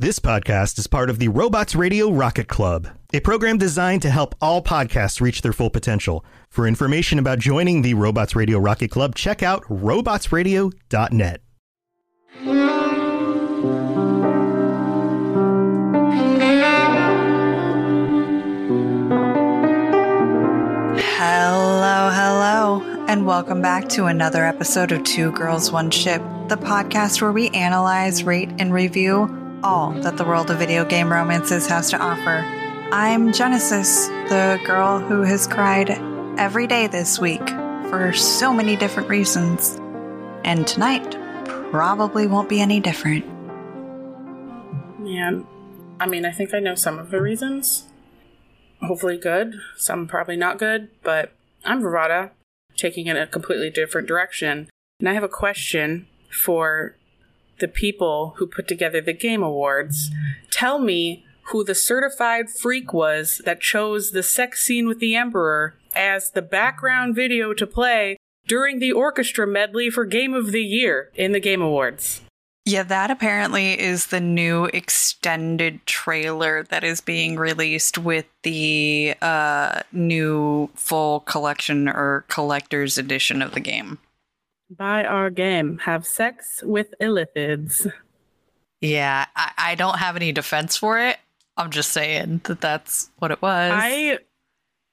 This podcast is part of the Robots Radio Rocket Club, a program designed to help all podcasts reach their full potential. For information about joining the Robots Radio Rocket Club, check out robotsradio.net. Hello, hello, and welcome back to another episode of Two Girls, One Ship, the podcast where we analyze, rate, and review all that the world of video game romances has to offer. I'm Genesis, the girl who has cried every day this week for so many different reasons. And tonight probably won't be any different. Man, I mean, I think I know some of the reasons. Hopefully good, some probably not good, but I'm Verada, taking it a completely different direction. And I have a question for the people who put together the Game Awards. Tell me who the certified freak was that chose the sex scene with the Emperor as the background video to play during the orchestra medley for Game of the Year in the Game Awards. Yeah, that apparently is the new extended trailer that is being released with the uh, new full collection or collector's edition of the game. Buy our game. Have sex with illithids. Yeah, I, I don't have any defense for it. I'm just saying that that's what it was. I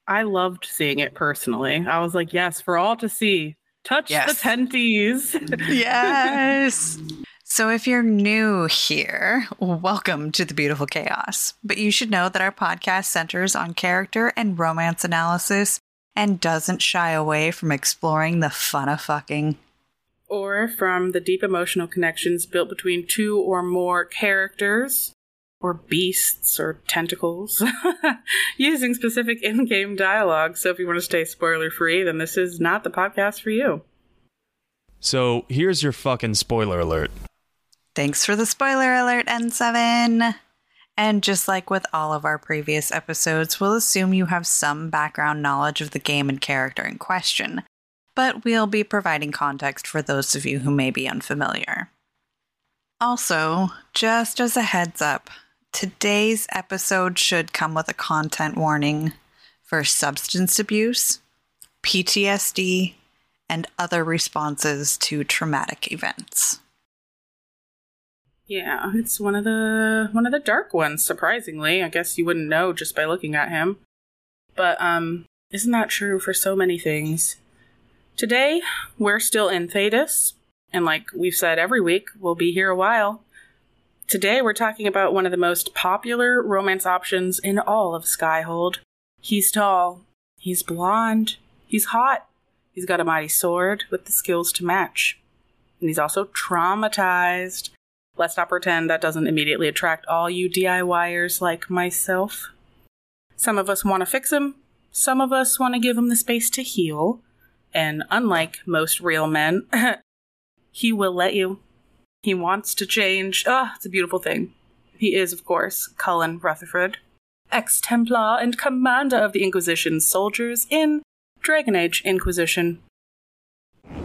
I loved seeing it personally. I was like, yes, for all to see. Touch Yes. the tenties. yes. So, if you're new here, welcome to the beautiful chaos. But you should know that our podcast centers on character and romance analysis and doesn't shy away from exploring the fun of fucking. Or from the deep emotional connections built between two or more characters, or beasts, or tentacles, using specific in game dialogue. So if you want to stay spoiler free, then this is not the podcast for you. So here's your fucking spoiler alert. Thanks for the spoiler alert, N7. And just like with all of our previous episodes, we'll assume you have some background knowledge of the game and character in question, but we'll be providing context for those of you who may be unfamiliar. Also, just as a heads up, today's episode should come with a content warning for substance abuse, PTSD, and other responses to traumatic events. Yeah, it's one of the one of the dark ones, surprisingly. I guess you wouldn't know just by looking at him. But um isn't that true for so many things? Today, we're still in Thedas, and like we've said every week, we'll be here a while. Today we're talking about one of the most popular romance options in all of Skyhold. He's tall, he's blonde, he's hot, he's got a mighty sword with the skills to match. And he's also traumatized. Let's not pretend that doesn't immediately attract all you DIYers like myself. Some of us want to fix him, some of us want to give him the space to heal, and unlike most real men, he will let you. He wants to change. Ah, it's a beautiful thing. He is, of course, Cullen Rutherford, ex Templar and commander of the Inquisition's soldiers in Dragon Age Inquisition.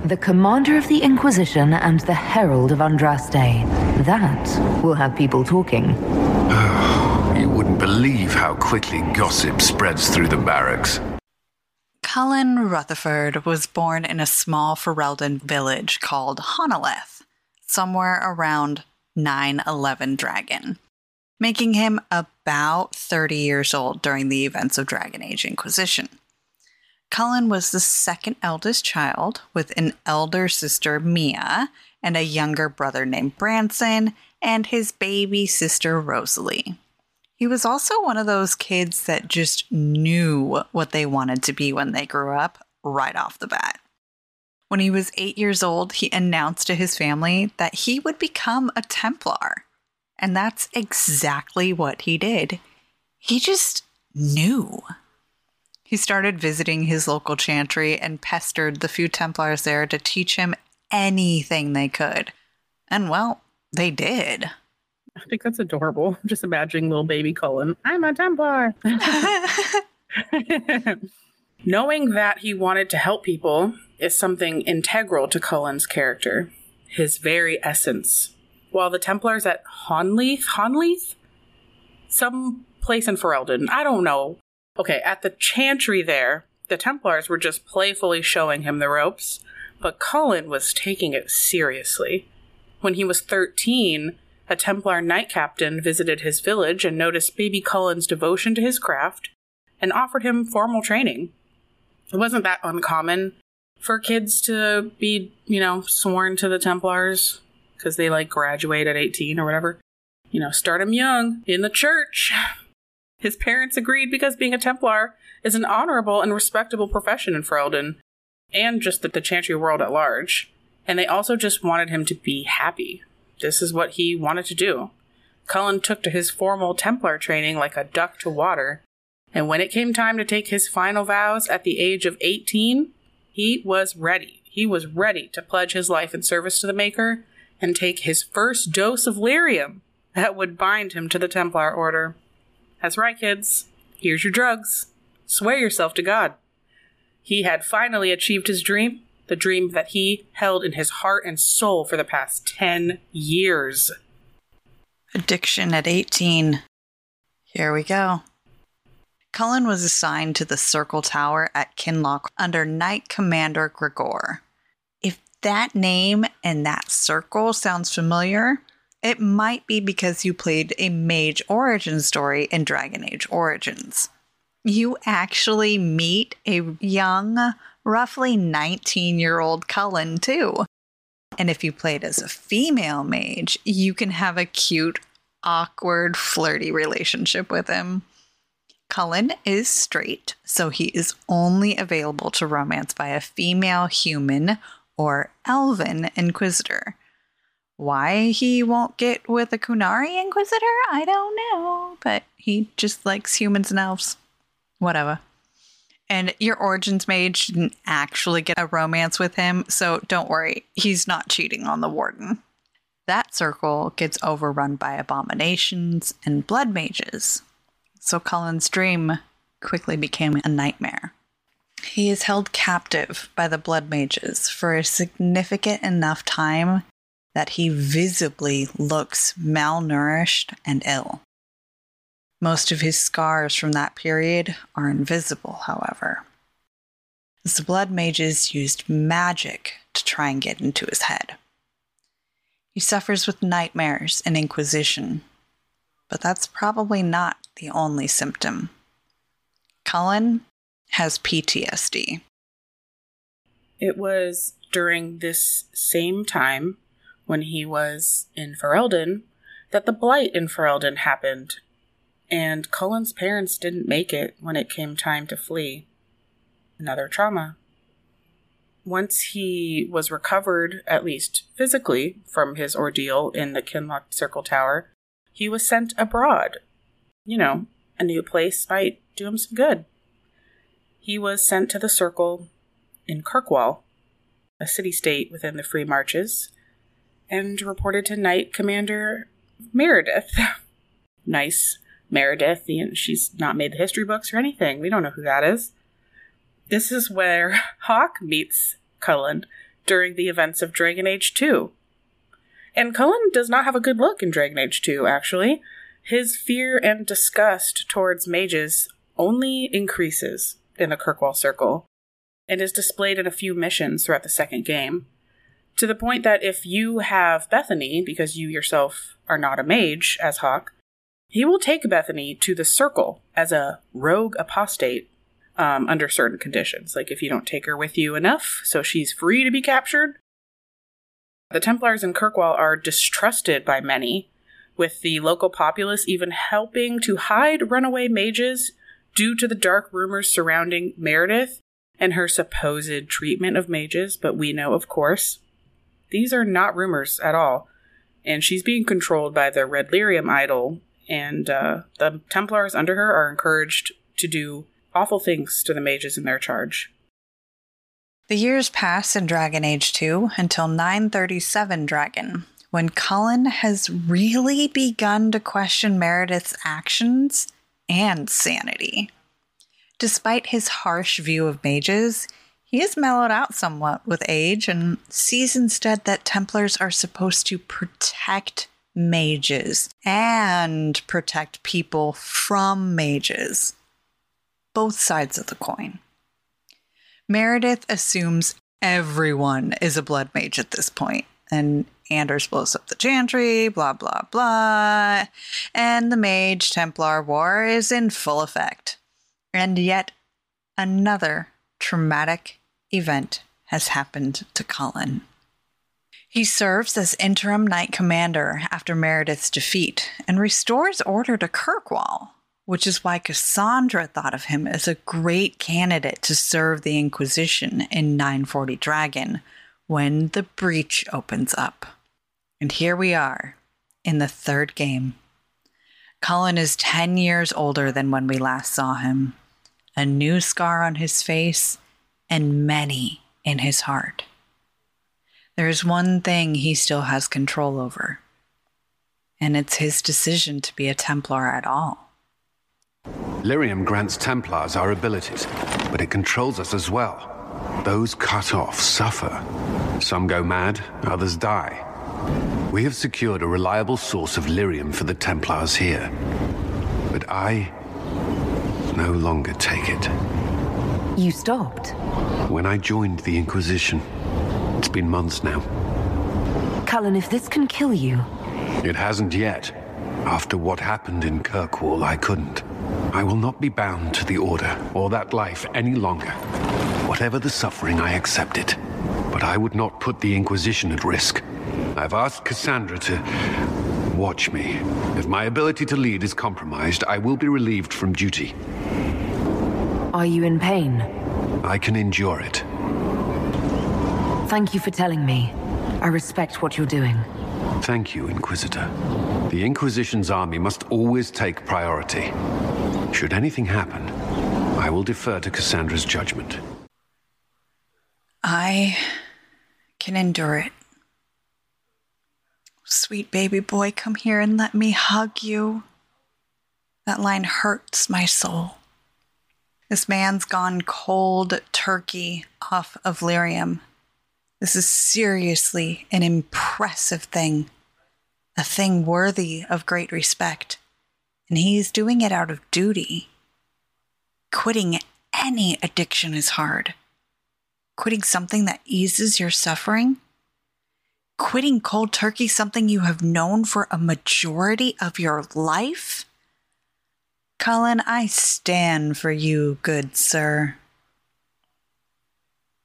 The commander of the Inquisition and the herald of Andraste. That will have people talking. You wouldn't believe how quickly gossip spreads through the barracks. Cullen Rutherford was born in a small Ferelden village called Honnleath, somewhere around 911 Dragon, making him about 30 years old during the events of Dragon Age Inquisition. Cullen was the second eldest child, with an elder sister, Mia, and a younger brother named Branson, and his baby sister, Rosalie. He was also one of those kids that just knew what they wanted to be when they grew up right off the bat. When he was eight years old, he announced to his family that he would become a Templar. And that's exactly what he did. He just knew. He started visiting his local chantry and pestered the few Templars there to teach him anything they could. And well, they did. I think that's adorable. I'm just imagining little baby Cullen. I'm a Templar. Knowing that he wanted to help people is something integral to Cullen's character, his very essence. while the Templars at Honnleath, Honnleath? Some place in Ferelden. I don't know. Okay, at the chantry there, the Templars were just playfully showing him the ropes, but Cullen was taking it seriously. When he was 13, a Templar knight captain visited his village and noticed baby Cullen's devotion to his craft and offered him formal training. It wasn't that uncommon for kids to be, you know, sworn to the Templars because they like graduate at 18 or whatever. You know, start them young in the church. His parents agreed because being a Templar is an honorable and respectable profession in Ferelden and just the, the Chantry world at large. And they also just wanted him to be happy. This is what he wanted to do. Cullen took to his formal Templar training like a duck to water, and when it came time to take his final vows at the age of 18, he was ready. He was ready to pledge his life in service to the Maker and take his first dose of lyrium that would bind him to the Templar Order. That's right, kids. Here's your drugs. Swear yourself to God. He had finally achieved his dream, the dream that he held in his heart and soul for the past 10 years. Addiction at 18. Here we go. Cullen was assigned to the Circle Tower at Kinloch under Knight Commander Greagoir. If that name and that circle sounds familiar, it might be because you played a mage origin story in Dragon Age Origins. You actually meet a young, roughly 19 year old Cullen, too. And if you played as a female mage, you can have a cute, awkward, flirty relationship with him. Cullen is straight, so he is only available to romance by a female human or elven inquisitor. Why he won't get with a Qunari inquisitor, I don't know, but he just likes humans and elves. Whatever. And your origins mage didn't actually get a romance with him, so don't worry, he's not cheating on the warden. That circle gets overrun by abominations and blood mages, so Cullen's dream quickly became a nightmare. He is held captive by the blood mages for a significant enough time that he visibly looks malnourished and ill. Most of his scars from that period are invisible, however. The blood mages used magic to try and get into his head. He suffers with nightmares and inquisition, but that's probably not the only symptom. Cullen has PTSD. It was during this same time when he was in Ferelden that the blight in Ferelden happened, and Cullen's parents didn't make it when it came time to flee. Another trauma. Once he was recovered, at least physically, from his ordeal in the Kinloch Circle Tower, he was sent abroad. You know, a new place might do him some good. He was sent to the Circle in Kirkwall, a city state within the Free Marches, and reported to Knight Commander Meredith. nice. Meredith, she's not made the history books or anything. We don't know who that is. This is where Hawke meets Cullen during the events of Dragon Age 2. And Cullen does not have a good look in Dragon Age 2, actually. His fear and disgust towards mages only increases in the Kirkwall Circle and is displayed in a few missions throughout the second game. To the point that if you have Bethany, because you yourself are not a mage, as Hawke, he will take Bethany to the Circle as a rogue apostate um, under certain conditions. Like if you don't take her with you enough, so she's free to be captured. The Templars in Kirkwall are distrusted by many, with the local populace even helping to hide runaway mages due to the dark rumors surrounding Meredith and her supposed treatment of mages, but we know, of course, these are not rumors at all. And she's being controlled by the Red Lyrium idol, and uh, the Templars under her are encouraged to do awful things to the mages in their charge. The years pass in Dragon Age 2 until 937 Dragon, when Cullen has really begun to question Meredith's actions and sanity. Despite his harsh view of mages, he is mellowed out somewhat with age and sees instead that Templars are supposed to protect mages and protect people from mages. Both sides of the coin. Meredith assumes everyone is a blood mage at this point, and Anders blows up the chantry, blah, blah, blah. And the Mage Templar War is in full effect. And yet another traumatic event has happened to Cullen. He serves as interim knight commander after Meredith's defeat and restores order to Kirkwall, which is why Cassandra thought of him as a great candidate to serve the Inquisition in 940 Dragon when the breach opens up. And here we are in the third game. Cullen is 10 years older than when we last saw him, a new scar on his face, and many in his heart. There's one thing he still has control over, and it's his decision to be a Templar at all. Lyrium grants Templars our abilities, but it controls us as well. Those cut off suffer. Some go mad, others die. We have secured a reliable source of lyrium for the Templars here. But I no longer take it. You stopped? When I joined the Inquisition. It's been months now. Cullen, if this can kill you. It hasn't yet. After what happened in Kirkwall, I couldn't. I will not be bound to the Order or that life any longer. Whatever the suffering, I accept it. But I would not put the Inquisition at risk. I've asked Cassandra to watch me. If my ability to lead is compromised, I will be relieved from duty. Are you in pain? I can endure it. Thank you for telling me. I respect what you're doing. Thank you, Inquisitor. The Inquisition's army must always take priority. Should anything happen, I will defer to Cassandra's judgment. I can endure it. Sweet baby boy, come here and let me hug you. That line hurts my soul. This man's gone cold turkey off of lyrium. This is seriously an impressive thing, a thing worthy of great respect. And he's doing it out of duty. Quitting any addiction is hard. Quitting something that eases your suffering quitting cold turkey something you have known for a majority of your life? Cullen, I stand for you, good sir.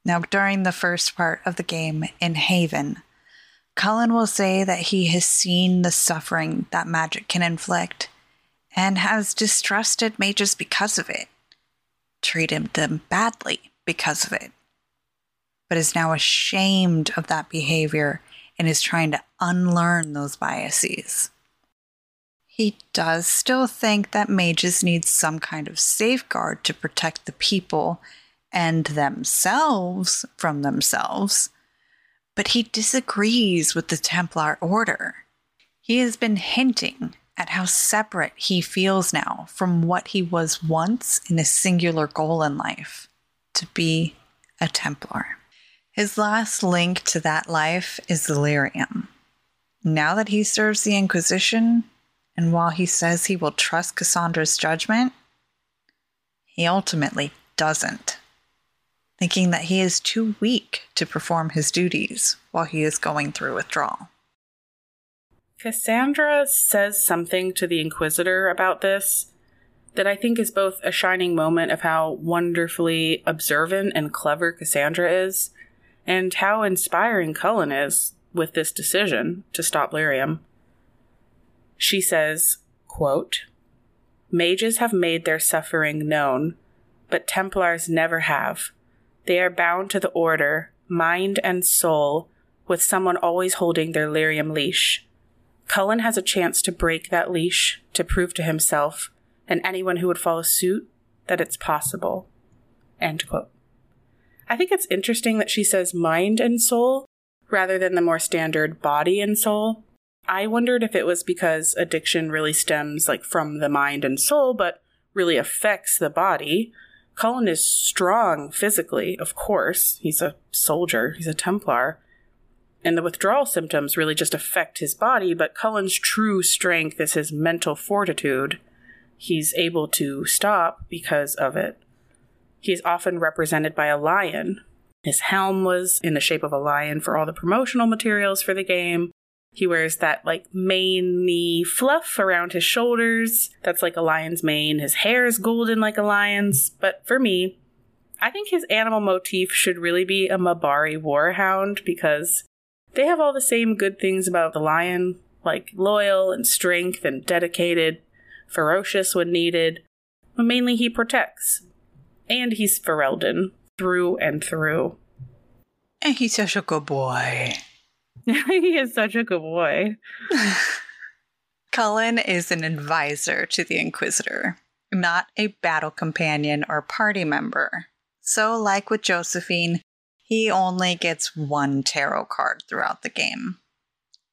Now, during the first part of the game in Haven, Cullen will say that he has seen the suffering that magic can inflict and has distrusted mages because of it, treated them badly because of it, but is now ashamed of that behavior and is trying to unlearn those biases. He does still think that mages need some kind of safeguard to protect the people and themselves from themselves, but he disagrees with the Templar Order. He has been hinting at how separate he feels now from what he was once in a singular goal in life to be a Templar. His last link to that life is the lyrium. Now that he serves the Inquisition, and while he says he will trust Cassandra's judgment, he ultimately doesn't, thinking that he is too weak to perform his duties while he is going through withdrawal. Cassandra says something to the Inquisitor about this that I think is both a shining moment of how wonderfully observant and clever Cassandra is, and how inspiring Cullen is with this decision to stop lyrium. She says, quote, Mages have made their suffering known, but Templars never have. They are bound to the order, mind and soul, with someone always holding their lyrium leash. Cullen has a chance to break that leash to prove to himself and anyone who would follow suit that it's possible. End quote. I think it's interesting that she says mind and soul rather than the more standard body and soul. I wondered if it was because addiction really stems like from the mind and soul, but really affects the body. Cullen is strong physically, of course. He's a soldier, he's a Templar. And the withdrawal symptoms really just affect his body, but Cullen's true strength is his mental fortitude. He's able to stop because of it. He is often represented by a lion. His helm was in the shape of a lion for all the promotional materials for the game. He wears that like maney fluff around his shoulders. That's like a lion's mane. His hair is golden like a lion's. But for me, I think his animal motif should really be a Mabari warhound because they have all the same good things about the lion, like loyal and strength and dedicated, ferocious when needed. But mainly he protects. And he's Ferelden through and through. And he's such a good boy. he is such a good boy. Cullen is an advisor to the Inquisitor, not a battle companion or party member. So, like with Josephine, he only gets one tarot card throughout the game.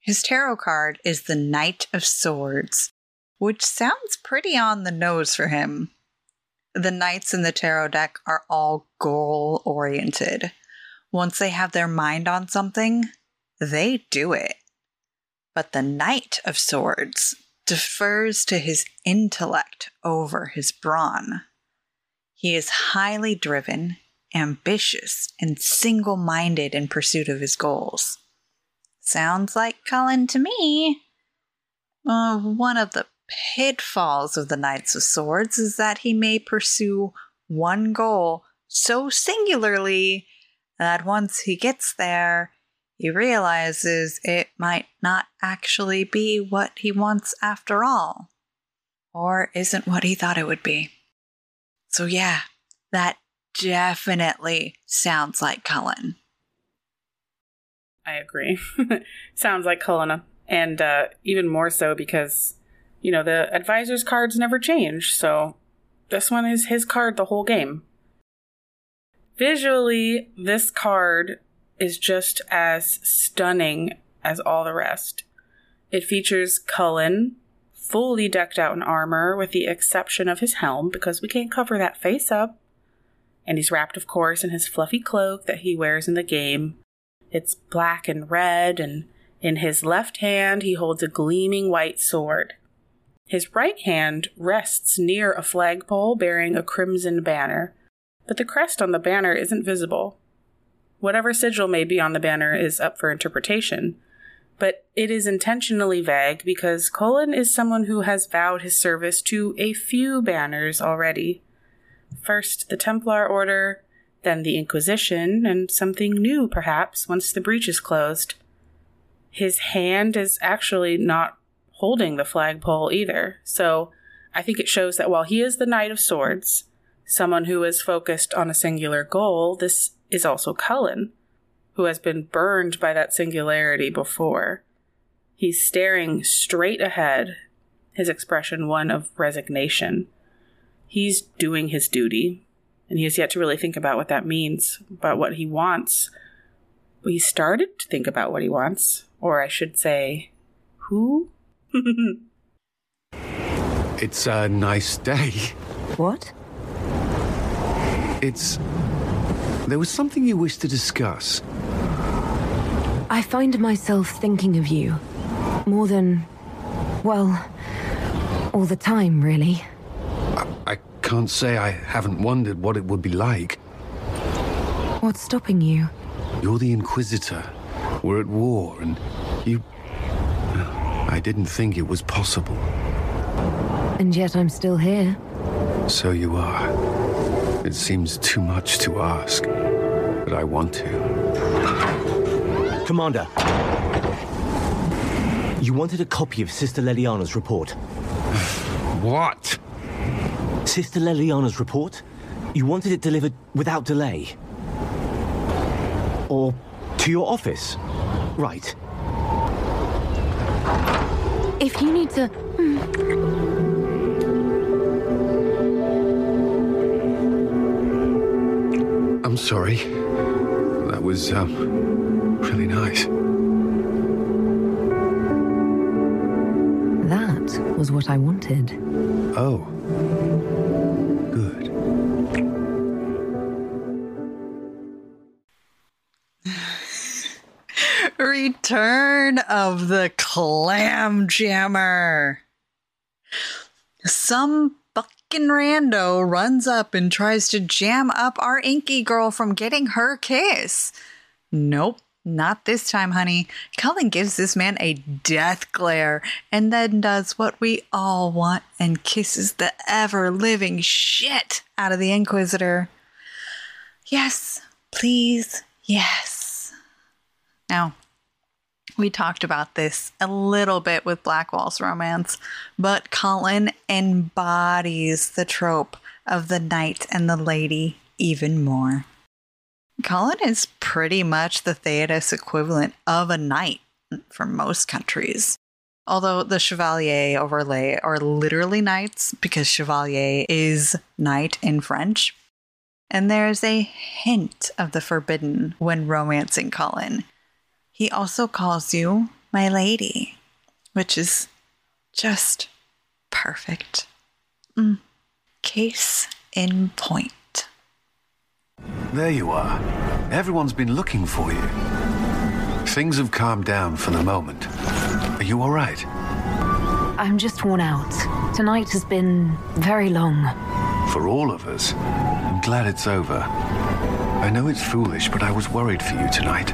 His tarot card is the Knight of Swords, which sounds pretty on the nose for him. The knights in the tarot deck are all goal oriented. Once they have their mind on something, they do it. But the Knight of Swords defers to his intellect over his brawn. He is highly driven, ambitious, and single minded in pursuit of his goals. Sounds like Cullen to me. Uh, one of the pitfalls of the Knights of Swords is that he may pursue one goal so singularly that once he gets there, he realizes it might not actually be what he wants after all, or isn't what he thought it would be. So, yeah, that definitely sounds like Cullen. I agree. Sounds like Cullen, and uh, even more so because, you know, the advisor's cards never change, so this one is his card the whole game. Visually, this card is just as stunning as all the rest. It features Cullen, fully decked out in armor, with the exception of his helm, because we can't cover that face up. And he's wrapped, of course, in his fluffy cloak that he wears in the game. It's black and red, and in his left hand he holds a gleaming white sword. His right hand rests near a flagpole bearing a crimson banner, but the crest on the banner isn't visible. Whatever sigil may be on the banner is up for interpretation, but it is intentionally vague because Cullen is someone who has vowed his service to a few banners already. First the Templar Order, then the Inquisition, and something new perhaps once the breach is closed. His hand is actually not holding the flagpole either, so I think it shows that while he is the Knight of Swords, someone who is focused on a singular goal, this is also Cullen, who has been burned by that singularity before. He's staring straight ahead, his expression one of resignation. He's doing his duty, and he has yet to really think about what that means, about what he wants. He started to think about what he wants, or I should say, who? It's a nice day. What? It's. There was something you wished to discuss. I find myself thinking of you. More than. well. all the time, really. I can't say I haven't wondered what it would be like. What's stopping you? You're the Inquisitor. We're at war, and you. I didn't think it was possible. And yet I'm still here. So you are. It seems too much to ask, but I want to. Commander. You wanted a copy of Sister Leliana's report. What? Sister Leliana's report? You wanted it delivered without delay. Or to your office. Right. If you need to. Hmm. I'm sorry. That was, um, really nice. That was what I wanted. Oh. Good. Return of the Clam Jammer. Some fucking rando runs up and tries to jam up our inky girl from getting her kiss. Nope, not this time, honey. Cullen gives this man a death glare and then does what we all want and kisses the ever living shit out of the Inquisitor. Yes, please, yes. Now, we talked about this a little bit with Blackwall's romance, but Cullen embodies the trope of the knight and the lady even more. Cullen is pretty much the Thedas equivalent of a knight for most countries. Although the Chevalier of Orlais are literally knights because Chevalier is knight in French. And there's a hint of the forbidden when romancing Cullen. He also calls you my lady, which is just perfect. Mm. Case in point. There you are. Everyone's been looking for you. Things have calmed down for the moment. Are you all right? I'm just worn out. Tonight has been very long. For all of us. I'm glad it's over. I know it's foolish, but I was worried for you tonight.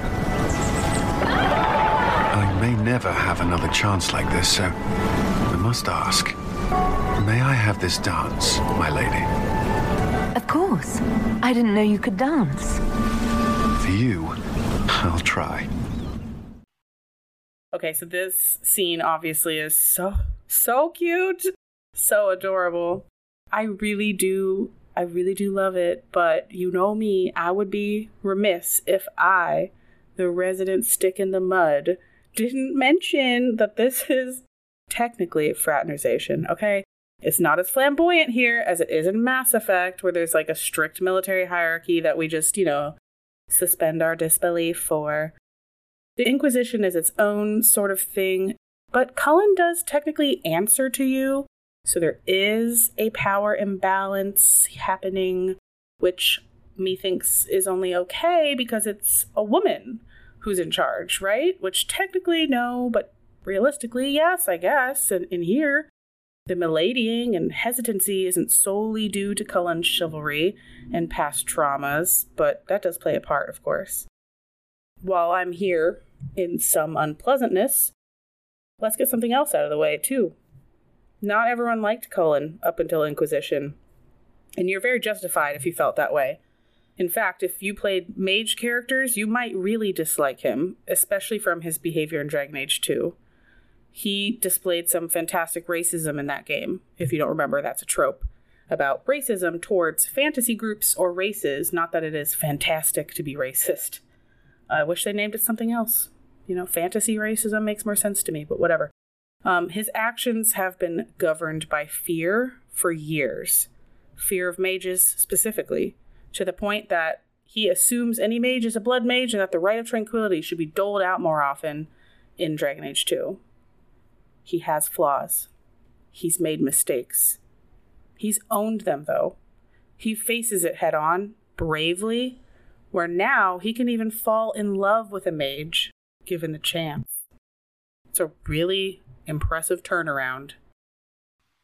I may never have another chance like this, so I must ask. May I have this dance, my lady? Of course. I didn't know you could dance. For you, I'll try. Okay, so this scene obviously is so so cute, so adorable. I really do I really do love it, but you know me, I would be remiss if I, the resident stick in the mud, didn't mention that this is technically fraternization, okay? It's not as flamboyant here as it is in Mass Effect, where there's like a strict military hierarchy that we just, you know, suspend our disbelief for. The Inquisition is its own sort of thing, but Cullen does technically answer to you. So there is a power imbalance happening, which methinks is only okay because it's a woman who's in charge, right? Which technically, no, but realistically, yes, I guess. And in here, the miladying and hesitancy isn't solely due to Cullen's chivalry and past traumas, but that does play a part, of course. While I'm here in some unpleasantness, let's get something else out of the way, too. Not everyone liked Cullen up until Inquisition, and you're very justified if you felt that way. In fact, if you played mage characters, you might really dislike him, especially from his behavior in Dragon Age 2. He displayed some fantastic racism in that game. If you don't remember, that's a trope about racism towards fantasy groups or races, not that it is fantastic to be racist. I wish they named it something else. You know, fantasy racism makes more sense to me, but whatever. Um, his actions have been governed by fear for years. Fear of mages specifically, to the point that he assumes any mage is a blood mage and that the Rite of Tranquility should be doled out more often in Dragon Age 2. He has flaws. He's made mistakes. He's owned them, though. He faces it head on, bravely, where now he can even fall in love with a mage, given the chance. It's a really impressive turnaround.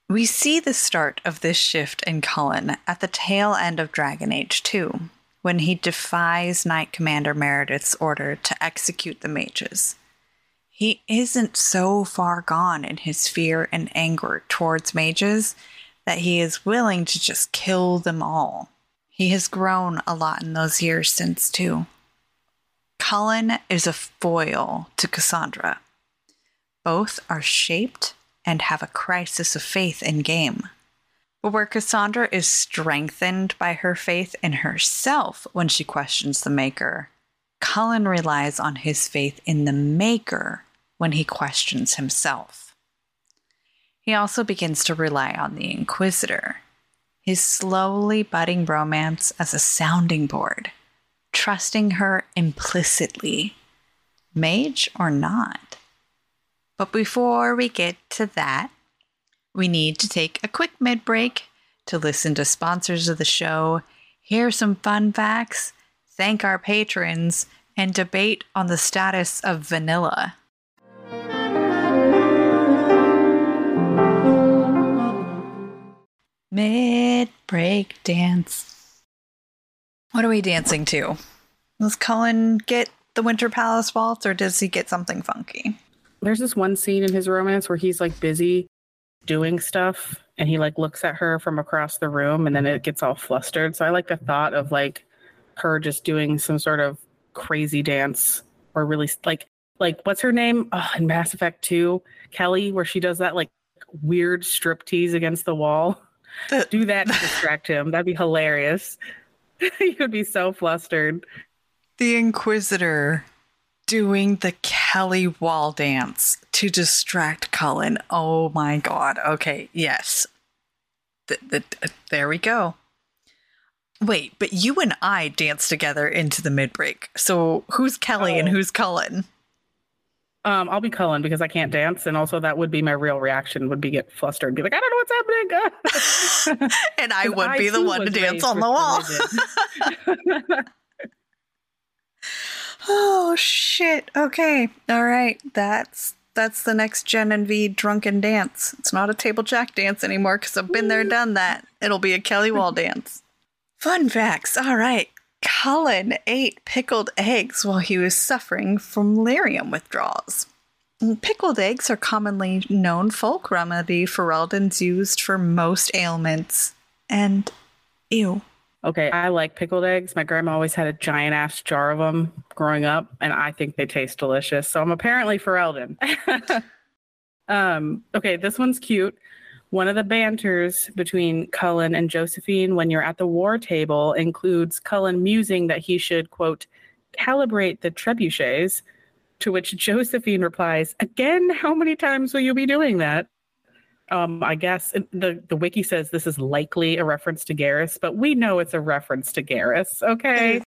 We see the start of this shift in Cullen at the tail end of Dragon Age 2, when he defies Knight Commander Meredith's order to execute the mages. He isn't so far gone in his fear and anger towards mages that he is willing to just kill them all. He has grown a lot in those years since, too. Cullen is a foil to Cassandra. Both are shaped and have a crisis of faith in game. But where Cassandra is strengthened by her faith in herself when she questions the Maker, Cullen relies on his faith in the Maker when he questions himself. He also begins to rely on the Inquisitor, his slowly budding romance as a sounding board, trusting her implicitly, mage or not. But before we get to that, we need to take a quick mid break to listen to sponsors of the show, hear some fun facts, thank our patrons, and debate on the status of vanilla. Mid break dance. What are we dancing to? Does Cullen get the Winter Palace waltz or does he get something funky? There's this one scene in his romance where he's like busy doing stuff and he like looks at her from across the room and then it gets all flustered. So I like the thought of like her just doing some sort of crazy dance or really like like what's her name oh, in Mass Effect 2, Kelly, where she does that like weird strip tease against the wall. Do that to distract him. That'd be hilarious. he would be so flustered. The Inquisitor doing the Kelly wall dance to distract Cullen. Oh my god. Okay, yes. Th- th- th- there we go. Wait, but you and I danced together into the mid break. So who's Kelly and Oh. who's Cullen? Um, I'll be Cullen because I can't dance, and also that would be my real reaction. Would be get flustered, and be like, I don't know what's happening. And I would be the one to dance on the wall. oh shit. Okay. All right. That's that's the next Gen and V drunken dance. It's not a table jack dance anymore because I've been there, done that. It'll be a Kelly Wall dance. Fun facts. All right. Cullen ate pickled eggs while he was suffering from lyrium withdrawals. Pickled eggs are commonly known folk remedy Ferelden's used for most ailments. And ew. Okay, I like pickled eggs. My grandma always had a giant ass jar of them growing up, and I think they taste delicious. So I'm apparently Ferelden. um, okay, this one's cute. One of the banters between Cullen and Josephine when you're at the war table includes Cullen musing that he should, quote, calibrate the trebuchets, to which Josephine replies, Again, how many times will you be doing that? Um, I guess the, the wiki says this is likely a reference to Garrus, but we know it's a reference to Garrus, okay?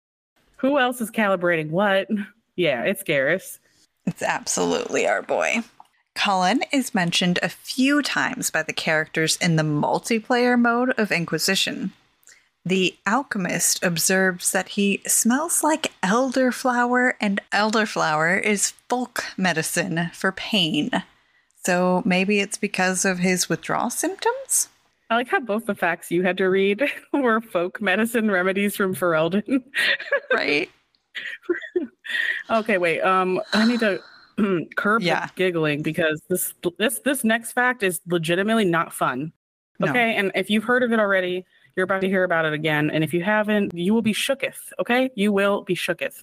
Who else is calibrating what? Yeah, it's Garrus. It's absolutely our boy. Cullen is mentioned a few times by the characters in the multiplayer mode of Inquisition. The alchemist observes that he smells like elderflower, and elderflower is folk medicine for pain. So maybe it's because of his withdrawal symptoms? I like how both the facts you had to read were folk medicine remedies from Ferelden. Right? okay, wait. Um, I need to curb the Yeah. giggling because this this this next fact is legitimately not fun. No. Okay, and if you've heard of it already, you're about to hear about it again. And if you haven't, you will be shooketh. Okay, you will be shooketh.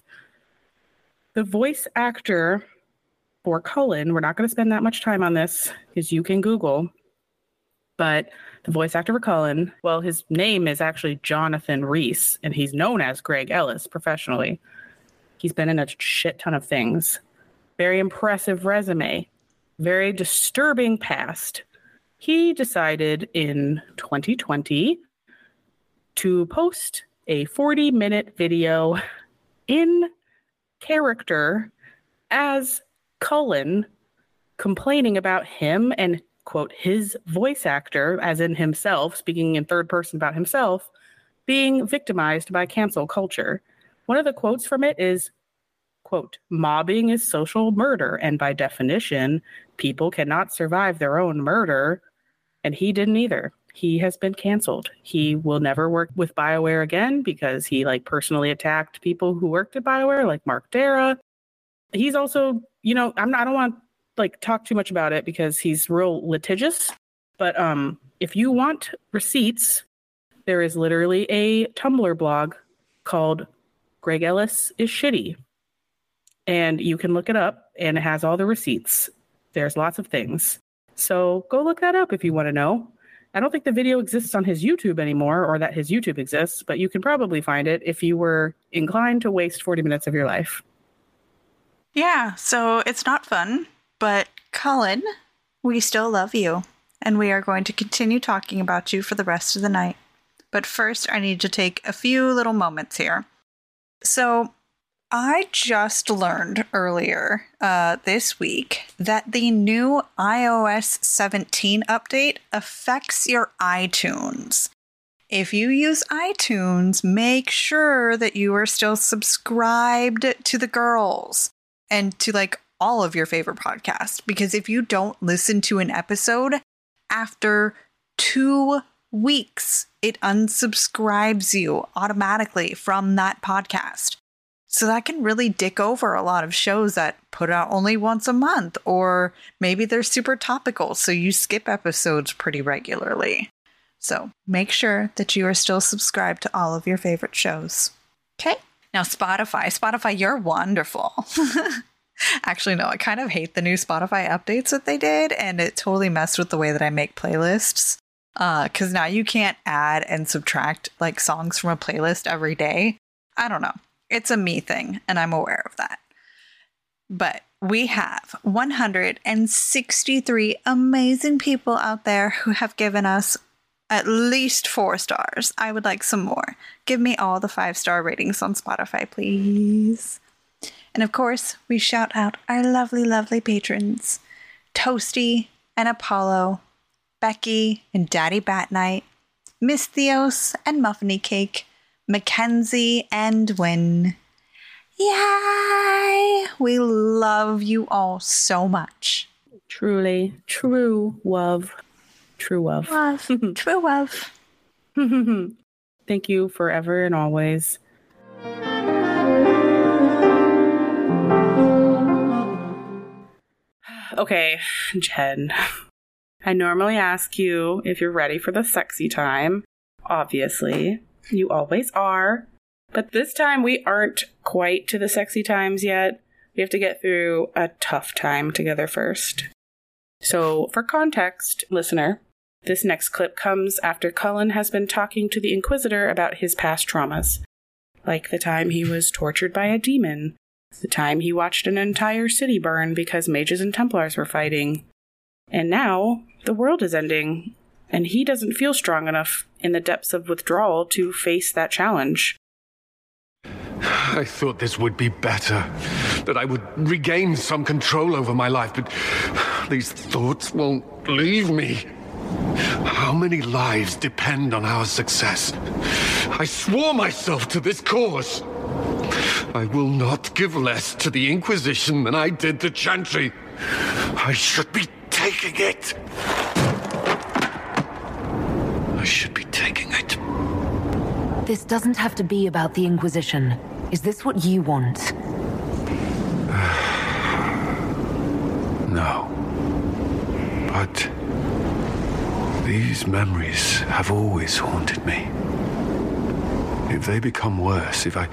The voice actor for Cullen, we're not going to spend that much time on this because you can Google. But the voice actor for Cullen, well, his name is actually Jonathan Reese, and he's known as Greg Ellis professionally. He's been in a shit ton of things. Very impressive resume, very disturbing past. He decided in 2020 to post a 40 minute video in character as Cullen complaining about him and quote his voice actor as in himself speaking in third person about himself being victimized by cancel culture. One of the quotes from it is quote mobbing is social murder and by definition people cannot survive their own murder. And he didn't either. He has been canceled. He will never work with bioware again because he like personally attacked people who worked at bioware like Mark Darrah. He's also you know i'm not i don't want like talk too much about it because he's real litigious but um if you want receipts there is literally a tumblr blog called greg ellis is shitty. And you can look it up and it has all the receipts. There's lots of things. So go look that up if you want to know. I don't think the video exists on his youtube anymore or that his youtube exists but you can probably find it if you were inclined to waste 40 minutes of your life Yeah, so it's not fun, but Cullen, we still love you, and we are going to continue talking about you for the rest of the night. But first, I need to take a few little moments here. So, I just learned earlier uh, this week that the new iOS 17 update affects your iTunes. if you use iTunes, make sure that you are still subscribed to the girls and to like all of your favorite podcasts. Because if you don't listen to an episode after two weeks, it unsubscribes you automatically from that podcast. So that can really dick over a lot of shows that put out only once a month, or maybe they're super topical, so you skip episodes pretty regularly. So make sure that you are still subscribed to all of your favorite shows. Okay. Now, Spotify. Spotify, you're wonderful. Actually, no, I kind of hate the new Spotify updates that they did, and it totally messed with the way that I make playlists. Because uh, now you can't add and subtract like songs from a playlist every day. I don't know. It's a me thing, and I'm aware of that. But we have 163 amazing people out there who have given us at least four stars. I would like some more. Give me all the five star ratings on Spotify, please. And of course, we shout out our lovely, lovely patrons Toasty and Apollo, Becky and Daddy Bat Night, Miss Theos and Muffiny Cake, Mackenzie and Win. Yay! We love you all so much. Truly, true love. True love. Love. True love. Thank you forever and always. Okay, Jen. I normally ask you if you're ready for the sexy time. Obviously, you always are. But this time we aren't quite to the sexy times yet. We have to get through a tough time together first. So, for context, listener, this next clip comes after Cullen has been talking to the Inquisitor about his past traumas, like the time he was tortured by a demon, the time he watched an entire city burn because mages and Templars were fighting. And now, the world is ending, and he doesn't feel strong enough in the depths of withdrawal to face that challenge. I thought this would be better, that I would regain some control over my life, but these thoughts won't leave me. How many lives depend on our success? I swore myself to this cause. I will not give less to the Inquisition than I did to Chantry. I should be taking it. I should be taking it. This doesn't have to be about the Inquisition. Is this what you want? no. But these memories have always haunted me. If they become worse, if I.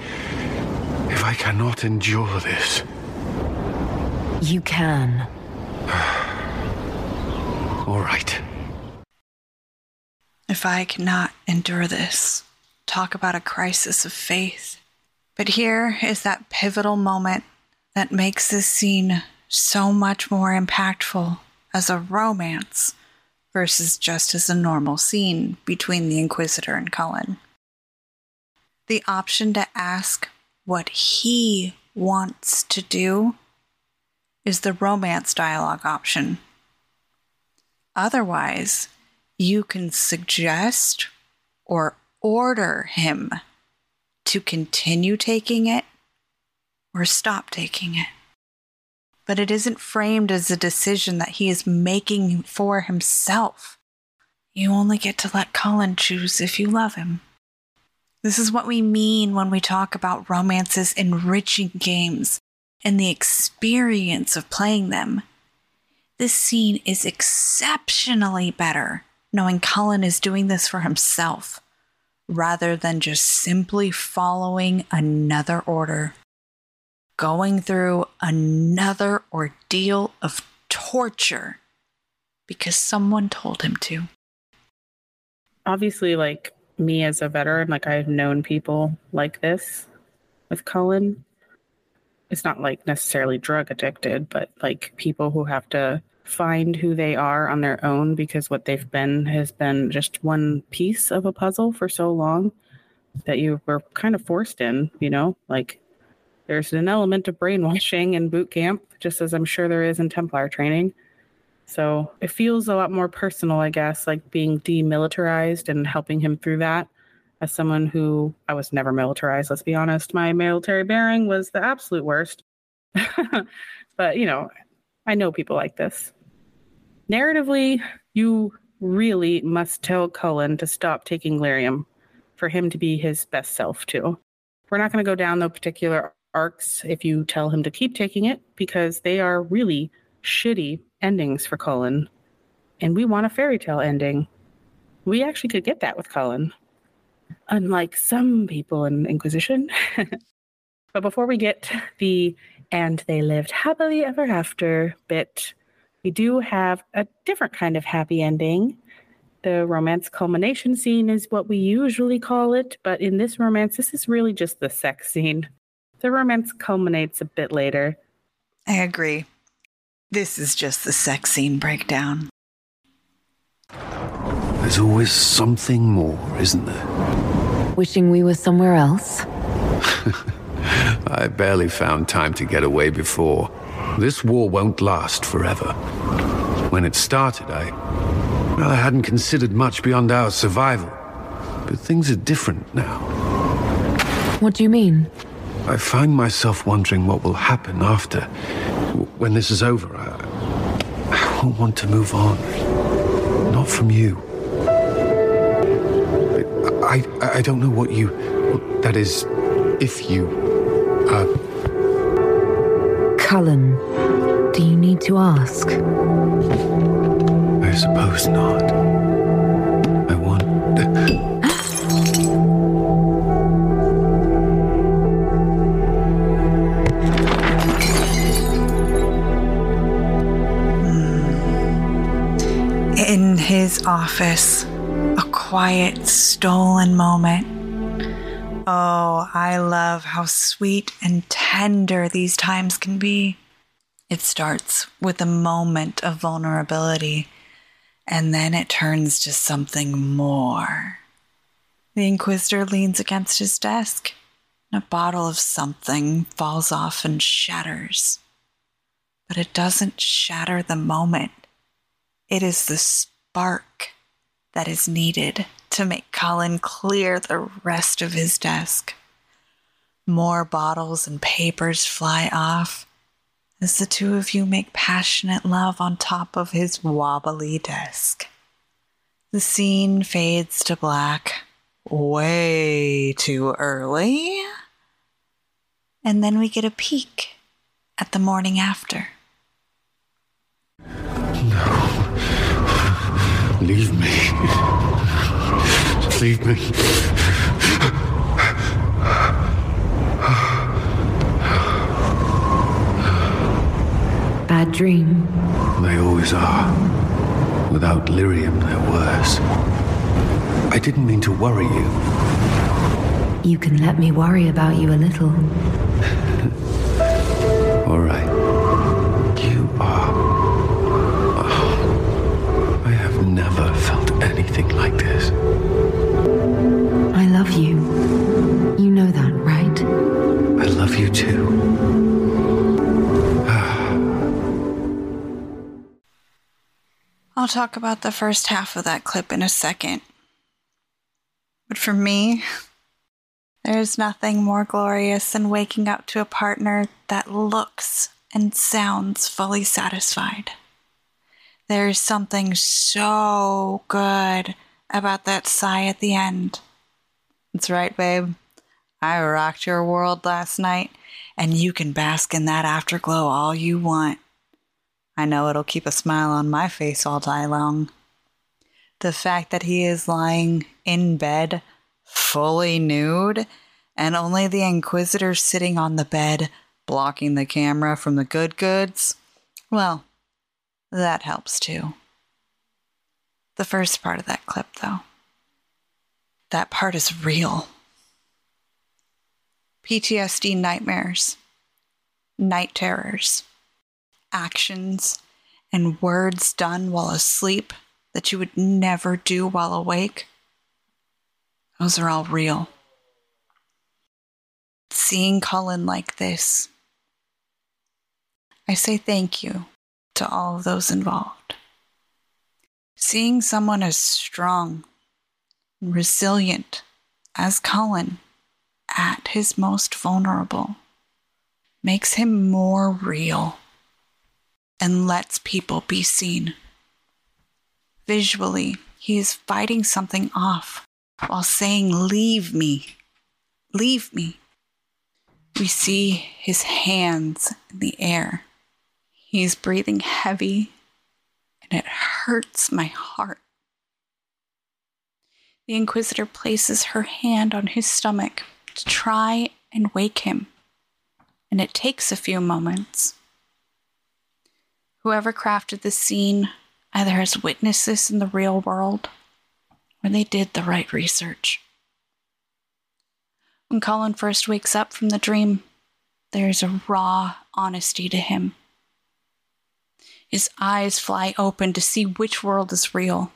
if I cannot endure this. You can. All right. If I cannot endure this, talk about a crisis of faith. But here is that pivotal moment that makes this scene so much more impactful as a romance versus just as a normal scene between the Inquisitor and Cullen. The option to ask what he wants to do is the romance dialogue option. Otherwise, you can suggest or order him to continue taking it or stop taking it but it isn't framed as a decision that he is making for himself. You only get to let Cullen choose if you love him. This is what we mean when we talk about romances enriching games and the experience of playing them. This scene is exceptionally better knowing Cullen is doing this for himself rather than just simply following another order going through another ordeal of torture because someone told him to. Obviously, like me as a veteran, like I've known people like this with Cullen. It's not like necessarily drug addicted, but like people who have to find who they are on their own because what they've been has been just one piece of a puzzle for so long that you were kind of forced in, you know, like there's an element of brainwashing in boot camp, just as I'm sure there is in Templar training. So it feels a lot more personal, I guess, like being demilitarized and helping him through that as someone who I was never militarized, let's be honest. My military bearing was the absolute worst. but, you know, I know people like this. Narratively, you really must tell Cullen to stop taking lyrium for him to be his best self, too. We're not going to go down the particular arcs if you tell him to keep taking it because they are really shitty endings for Cullen. And we want a fairy tale ending. We actually could get that with Cullen, unlike some people in Inquisition. but before we get the and they lived happily ever after bit, we do have a different kind of happy ending. The romance culmination scene is what we usually call it, but in this romance, this is really just the sex scene. The romance culminates a bit later. I agree. This is just the sex scene breakdown. There's always something more, isn't there? Wishing we were somewhere else? I barely found time to get away before. This war won't last forever. When it started, I. Well, I hadn't considered much beyond our survival. But things are different now. What do you mean? I find myself wondering what will happen after. When this is over, I, I won't want to move on. Not from you. I, I, I don't know what you. That is, if you. Uh. Cullen, do you need to ask? I suppose not. I want. In his office, a quiet, stolen moment. Mm-hmm. Oh, I love how sweet and tender these times can be. It starts with a moment of vulnerability, and then it turns to something more. The Inquisitor leans against his desk, and a bottle of something falls off and shatters. But it doesn't shatter the moment, it is the spark that is needed to make Cullen clear the rest of his desk. More bottles and papers fly off as the two of you make passionate love on top of his wobbly desk. The scene fades to black way too early. And then we get a peek at the morning after. No. Leave me. Leave me. Bad dream. They always are. Without lyrium, they're worse. I didn't mean to worry you. You can let me worry about you a little. All right. Love you too. I'll talk about the first half of that clip in a second. But for me, there's nothing more glorious than waking up to a partner that looks and sounds fully satisfied. There's something so good about that sigh at the end. That's right, babe. I rocked your world last night, and you can bask in that afterglow all you want. I know it'll keep a smile on my face all day long. The fact that he is lying in bed, fully nude, and only the Inquisitor sitting on the bed, blocking the camera from the good goods, well, that helps too. The first part of that clip, though, that part is real. PTSD nightmares, night terrors actions and words done while asleep that you would never do while awake, those are all real. Seeing Cullen like this, I say thank you to all of those involved. Seeing someone as strong and resilient as Cullen at his most vulnerable makes him more real and lets people be seen. Visually, he is fighting something off while saying, Leave me, leave me. We see his hands in the air. He is breathing heavy, and it hurts my heart. The Inquisitor places her hand on his stomach to try and wake him, and it takes a few moments. Whoever crafted this scene either has witnessed this in the real world or they did the right research. When Cullen first wakes up from the dream, there is a raw honesty to him. His eyes fly open to see which world is real.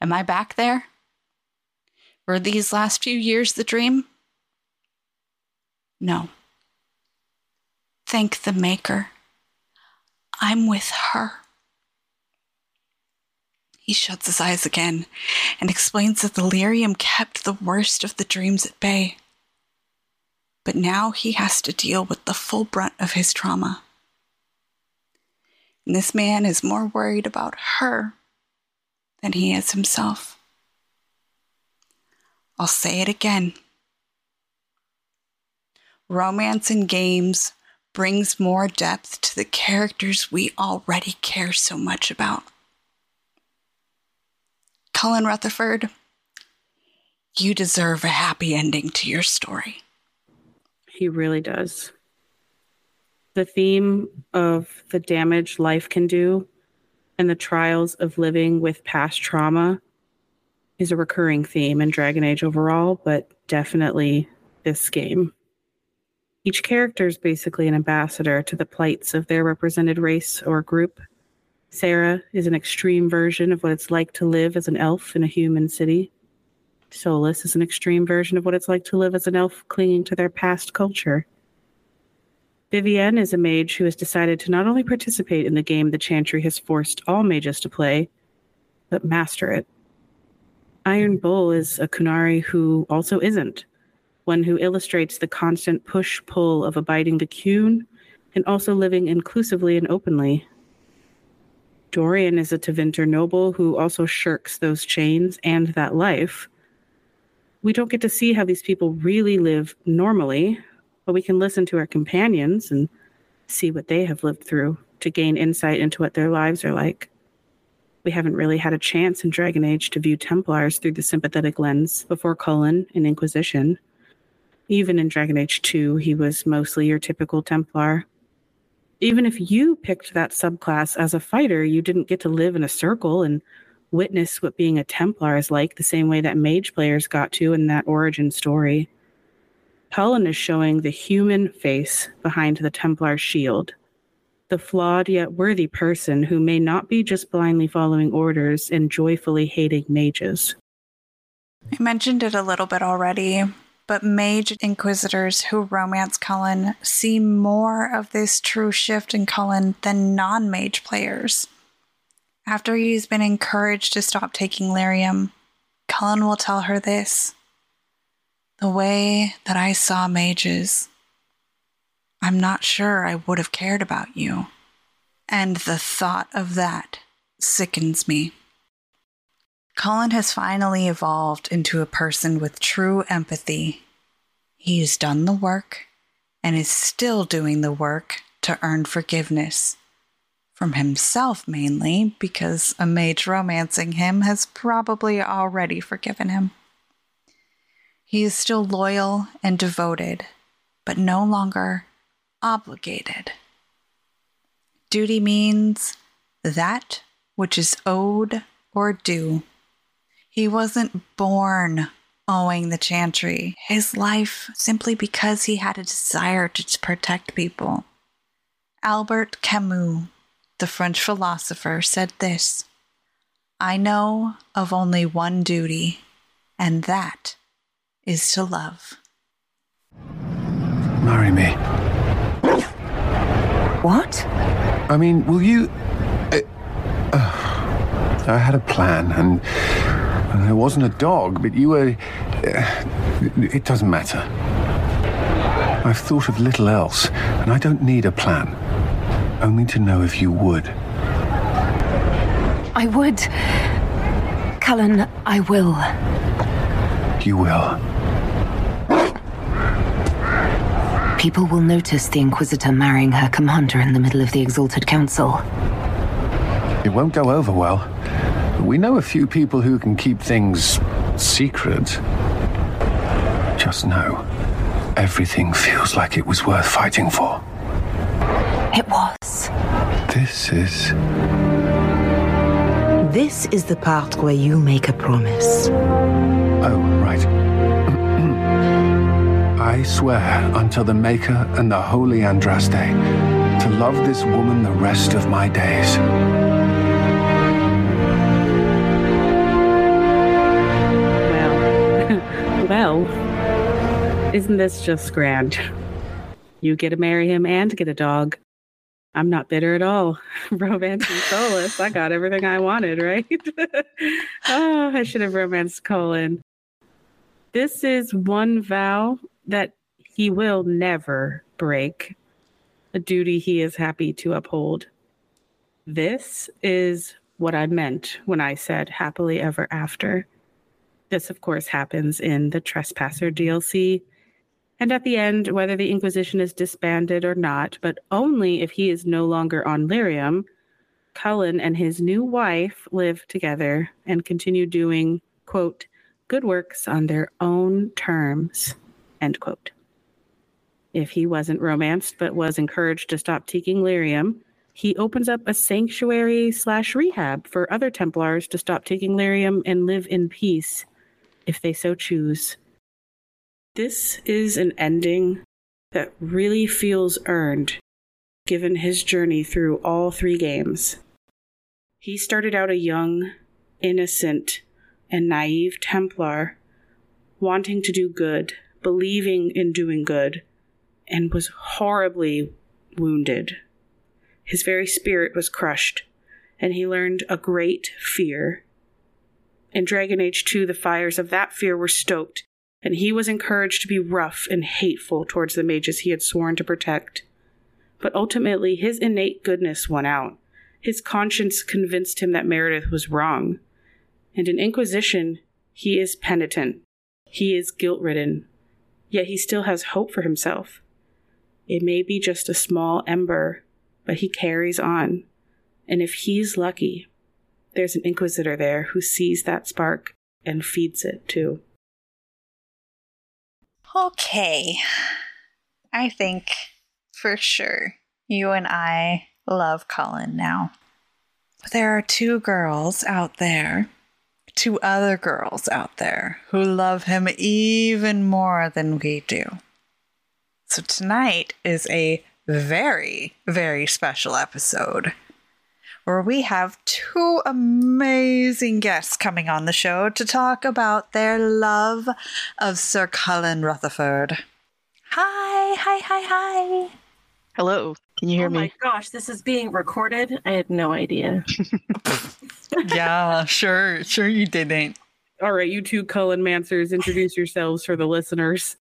Am I back there? Were these last few years the dream? No. Thank the Maker. I'm with her. He shuts his eyes again and explains that the lyrium kept the worst of the dreams at bay. But now he has to deal with the full brunt of his trauma. And this man is more worried about her than he is himself. I'll say it again. Romance in games brings more depth to the characters we already care so much about. Cullen Rutherford, you deserve a happy ending to your story. He really does. The theme of the damage life can do and the trials of living with past trauma is a recurring theme in Dragon Age overall, but definitely this game. Each character is basically an ambassador to the plights of their represented race or group. Sera is an extreme version of what it's like to live as an elf in a human city. Solas is an extreme version of what it's like to live as an elf clinging to their past culture. Vivienne is a mage who has decided to not only participate in the game the Chantry has forced all mages to play, but master it. Iron Bull is a Qunari who also isn't, one who illustrates the constant push pull of abiding the Qun and also living inclusively and openly. Dorian is a Tevinter noble who also shirks those chains and that life. We don't get to see how these people really live normally, but we can listen to our companions and see what they have lived through to gain insight into what their lives are like. We haven't really had a chance in Dragon Age to view Templars through the sympathetic lens before Cullen in Inquisition. Even in Dragon Age 2, he was mostly your typical Templar even if you picked that subclass as a fighter, you didn't get to live in a circle and witness what being a Templar is like the same way that mage players got to in that origin story. Cullen is showing the human face behind the Templar shield, the flawed yet worthy person who may not be just blindly following orders and joyfully hating mages. I mentioned it a little bit already, but mage inquisitors who romance Cullen see more of this true shift in Cullen than non mage players. After he's been encouraged to stop taking lyrium, Cullen will tell her this The way that I saw mages, I'm not sure I would have cared about you. And the thought of that sickens me. Cullen has finally evolved into a person with true empathy. He has done the work and is still doing the work to earn forgiveness. From himself, mainly, because a mage romancing him has probably already forgiven him. He is still loyal and devoted, but no longer obligated. Duty means that which is owed or due. He wasn't born owing the Chantry his life simply because he had a desire to protect people. Albert Camus, the French philosopher, said this I know of only one duty, and that is to love. Marry me. What? I mean, will you. I, uh, I had a plan, and There wasn't a dog, but you were. Uh, it doesn't matter. I've thought of little else, and I don't need a plan. Only to know if you would. I would. Cullen, I will. You will. People will notice the Inquisitor marrying her commander in the middle of the Exalted Council. It won't go over well. We know a few people who can keep things secret. Just know, everything feels like it was worth fighting for. It was. This is. This is the part where you make a promise. Oh, right. I swear unto the Maker and the Holy Andraste to love this woman the rest of my days. Well, well, isn't this just grand? You get to marry him and get a dog. I'm not bitter at all. Romance Solas. I got everything I wanted, right? oh, I should have romanced Cullen. This is one vow that he will never break, a duty he is happy to uphold. This is what I meant when I said happily ever after. This, of course, happens in the Trespasser DLC. And at the end, whether the Inquisition is disbanded or not, but only if he is no longer on Lyrium, Cullen and his new wife live together and continue doing, quote, good works on their own terms, end quote. If he wasn't romanced but was encouraged to stop taking lyrium, he opens up a sanctuary slash rehab for other Templars to stop taking lyrium and live in peace, if they so choose. This is an ending that really feels earned, given his journey through all three games. He started out a young, innocent, and naive Templar, wanting to do good, believing in doing good, and was horribly wounded. His very spirit was crushed, and he learned a great fear. In Dragon Age 2, the fires of that fear were stoked, and he was encouraged to be rough and hateful towards the mages he had sworn to protect. But ultimately, his innate goodness won out. His conscience convinced him that Meredith was wrong. And in Inquisition, he is penitent. He is guilt ridden. Yet he still has hope for himself. It may be just a small ember, but he carries on. And if he's lucky, there's an Inquisitor there who sees that spark and feeds it too. Okay. I think for sure you and I love Cullen now. There are two girls out there, two other girls out there who love him even more than we do. So tonight is a very, very special episode where we have two amazing guests coming on the show to talk about their love of Sir Cullen Rutherford. Hi, hi, hi, hi. Hello. Can you hear oh me? Oh my gosh, this is being recorded. I had no idea. yeah, sure, sure you didn't. All right, you two Cullenmancers, introduce yourselves for the listeners.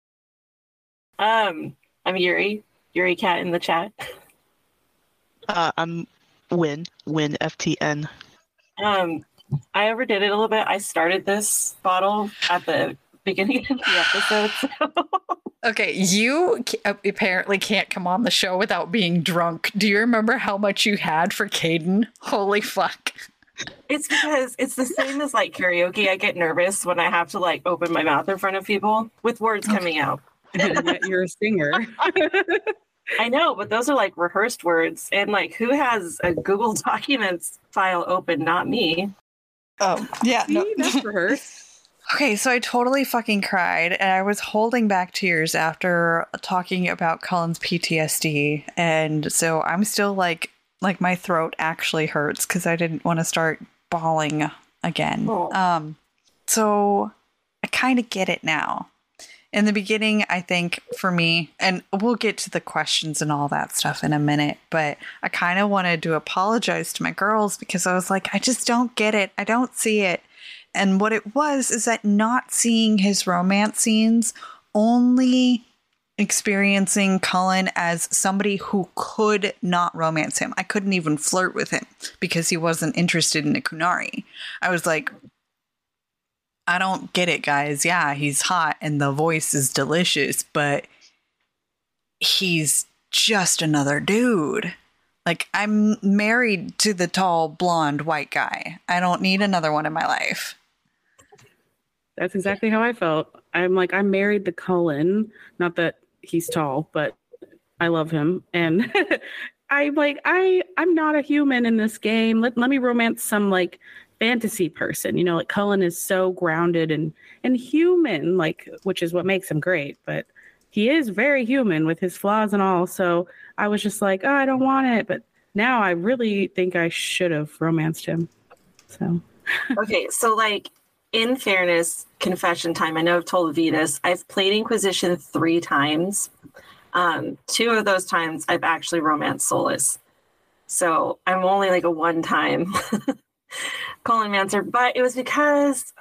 Um, I'm Yuri, Yuricat in the chat. Uh, I'm Win, Win FTN. Um, I overdid it a little bit. I started this bottle at the beginning of the episode. So. Okay, you apparently can't come on the show without being drunk. Do you remember how much you had for Caden? Holy fuck. It's because it's the same as like karaoke. I get nervous when I have to like open my mouth in front of people with words oh. coming out. And you're a singer. I know, but those are like rehearsed words. And like, who has a Google Documents file open? Not me. Oh, yeah. No. That's rehearsed. Okay, so I totally fucking cried, and I was holding back tears after talking about Cullen's PTSD, and so I'm still like, like my throat actually hurts because I didn't want to start bawling again. Oh. Um, so I kind of get it now. In the beginning, I think for me, and we'll get to the questions and all that stuff in a minute, but I kind of wanted to apologize to my girls because I was like, I just don't get it. I don't see it. And what it was is that not seeing his romance scenes, only experiencing Cullen as somebody who could not romance him. I couldn't even flirt with him because he wasn't interested in a Qunari. I was like, I don't get it, guys. Yeah, he's hot and the voice is delicious, but he's just another dude. Like, I'm married to the tall, blonde, white guy. I don't need another one in my life. That's exactly how I felt. I'm like, I'm married to Cullen. Not that he's tall, but I love him. And I'm like, I I'm not a human in this game. Let let me romance some like fantasy person. You know, like Cullen is so grounded and and human, like which is what makes him great. But he is very human with his flaws and all. So I was just like, oh, I don't want it. But now I really think I should have romanced him. So okay, so like in fairness, confession time. I know I've told Vetus I've played Inquisition three times. Um, two of those times I've actually romanced Solas. So I'm only like a one time Cullenmancer, but it was because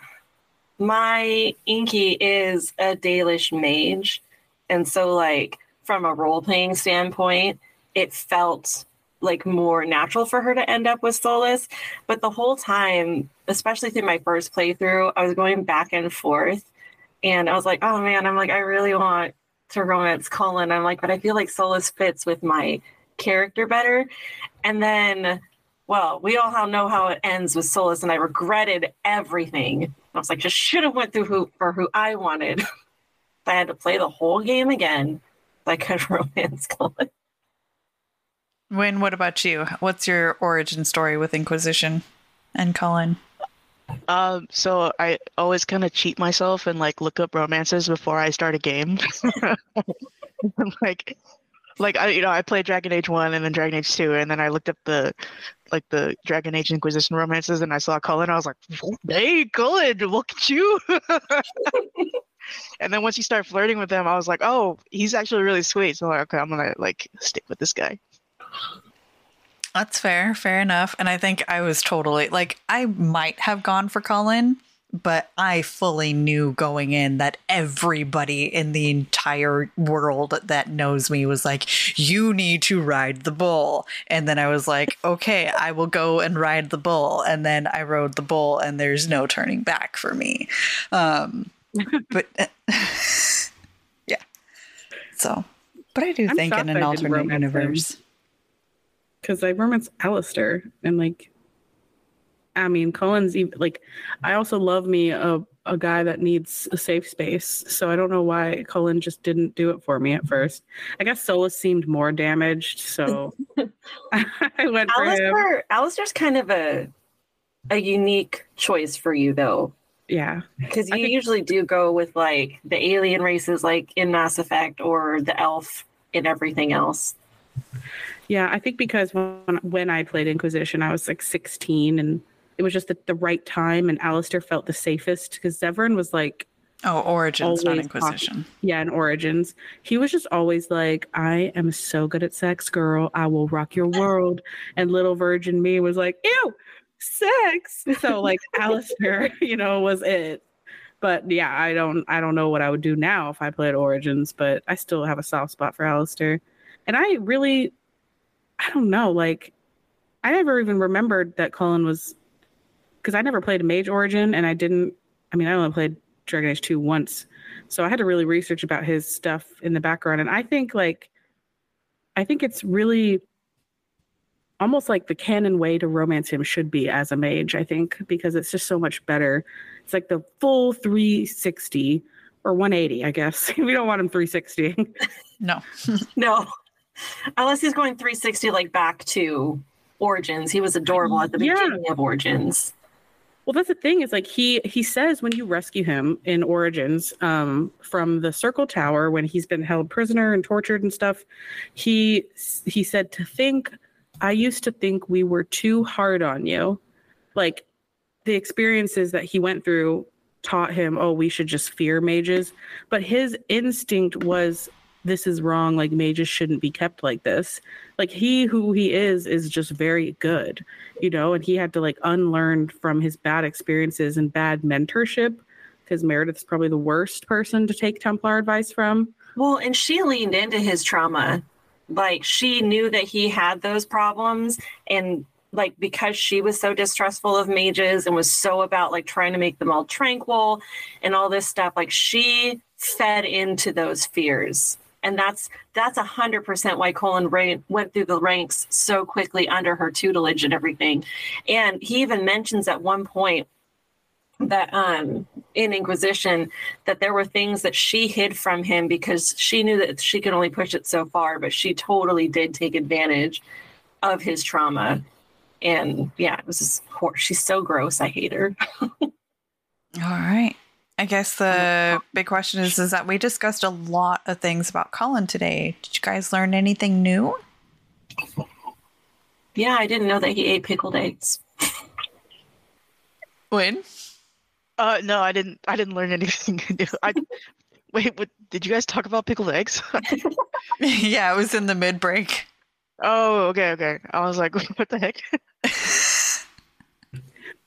my Inky is a Dalish mage. And so, like, from a role playing standpoint, it felt like more natural for her to end up with Solas. But the whole time, especially through my first playthrough, I was going back and forth. And I was like, oh man, I'm like, I really want to romance Cullen. I'm like, but I feel like Solas fits with my character better. And then, well, we all know how it ends with Solas, and I regretted everything. I was like, just should have went through who for who I wanted. I had to play the whole game again. I could romance Cullen. Win, what about you? What's your origin story with Inquisition and Cullen? Um, so I always kind of cheat myself and like look up romances before I start a game. like, like I, you know, I played Dragon Age one and then Dragon Age two, and then I looked up the, like the Dragon Age Inquisition romances, and I saw Cullen. I was like, "Hey, Cullen, look at you!" and then once you start flirting with him, I was like, "Oh, he's actually really sweet." So I'm like, okay, I'm gonna like stick with this guy. That's fair, fair enough. And I think I was totally like I might have gone for Cullen, but I fully knew going in that everybody in the entire world that knows me was like, you need to ride the bull. And then I was like, okay, I will go and ride the bull. And then I rode the bull, and there's no turning back for me. Um, but yeah. So, but I do I'm think in an alternate universe. Because I romance Alistair and like I mean Cullen's even like I also love me a a guy that needs a safe space. So I don't know why Cullen just didn't do it for me at first. I guess Solas seemed more damaged, so I went for him. Alistair, Alistair's kind of a a unique choice for you though. Yeah. Because you think- usually do go with like the alien races like in Mass Effect or the elf in everything else. Yeah, I think because when when I played Inquisition, I was like 16 and it was just at the right time and Alistair felt the safest because Zevran was like Oh, Origins, not Inquisition. talking- Yeah, in Origins. He was just always like, I am so good at sex, girl. I will rock your world. And little virgin me was like, ew, sex. So like Alistair, you know, was it. But yeah, I don't I don't know what I would do now if I played Origins, but I still have a soft spot for Alistair. And I really I don't know, like I never even remembered that Cullen was because I never played Mage Origin and I didn't I mean I only played Dragon Age 2 once. So I had to really research about his stuff in the background. And I think like I think it's really almost like the canon way to romance him should be as a mage, I think, because it's just so much better. It's like the full 360 or 180, I guess. we don't want him 360. No. No. Unless he's going 360 like back to Origins. He was adorable at the Yeah. beginning of Origins. Well, that's the thing is like he he says when you rescue him in Origins um, from the Circle Tower when he's been held prisoner and tortured and stuff, he he said to think I used to think we were too hard on you, like the experiences that he went through taught him oh we should just fear mages, but his instinct was this is wrong. Like mages shouldn't be kept like this. Like he who he is is just very good, you know, and he had to like unlearn from his bad experiences and bad mentorship because Meredith's probably the worst person to take Templar advice from. Well, and she leaned into his trauma. Like she knew that he had those problems and like because she was so distrustful of mages and was so about like trying to make them all tranquil and all this stuff like she fed into those fears and that's that's a hundred percent why ran, went through the ranks so quickly under her tutelage and everything. And he even mentions at one point that um in Inquisition that there were things that she hid from him because she knew that she could only push it so far, but she totally did take advantage of his trauma. And yeah, it was just she's so gross. I hate her. All right. I guess the big question is is that we discussed a lot of things about Cullen today. Did you guys learn anything new? Yeah, I didn't know that he ate pickled eggs. when? Uh, no, I didn't. I didn't learn anything new. I wait. What did you guys talk about pickled eggs? yeah, it was in the mid break. Oh, okay, okay. I was like, what the heck?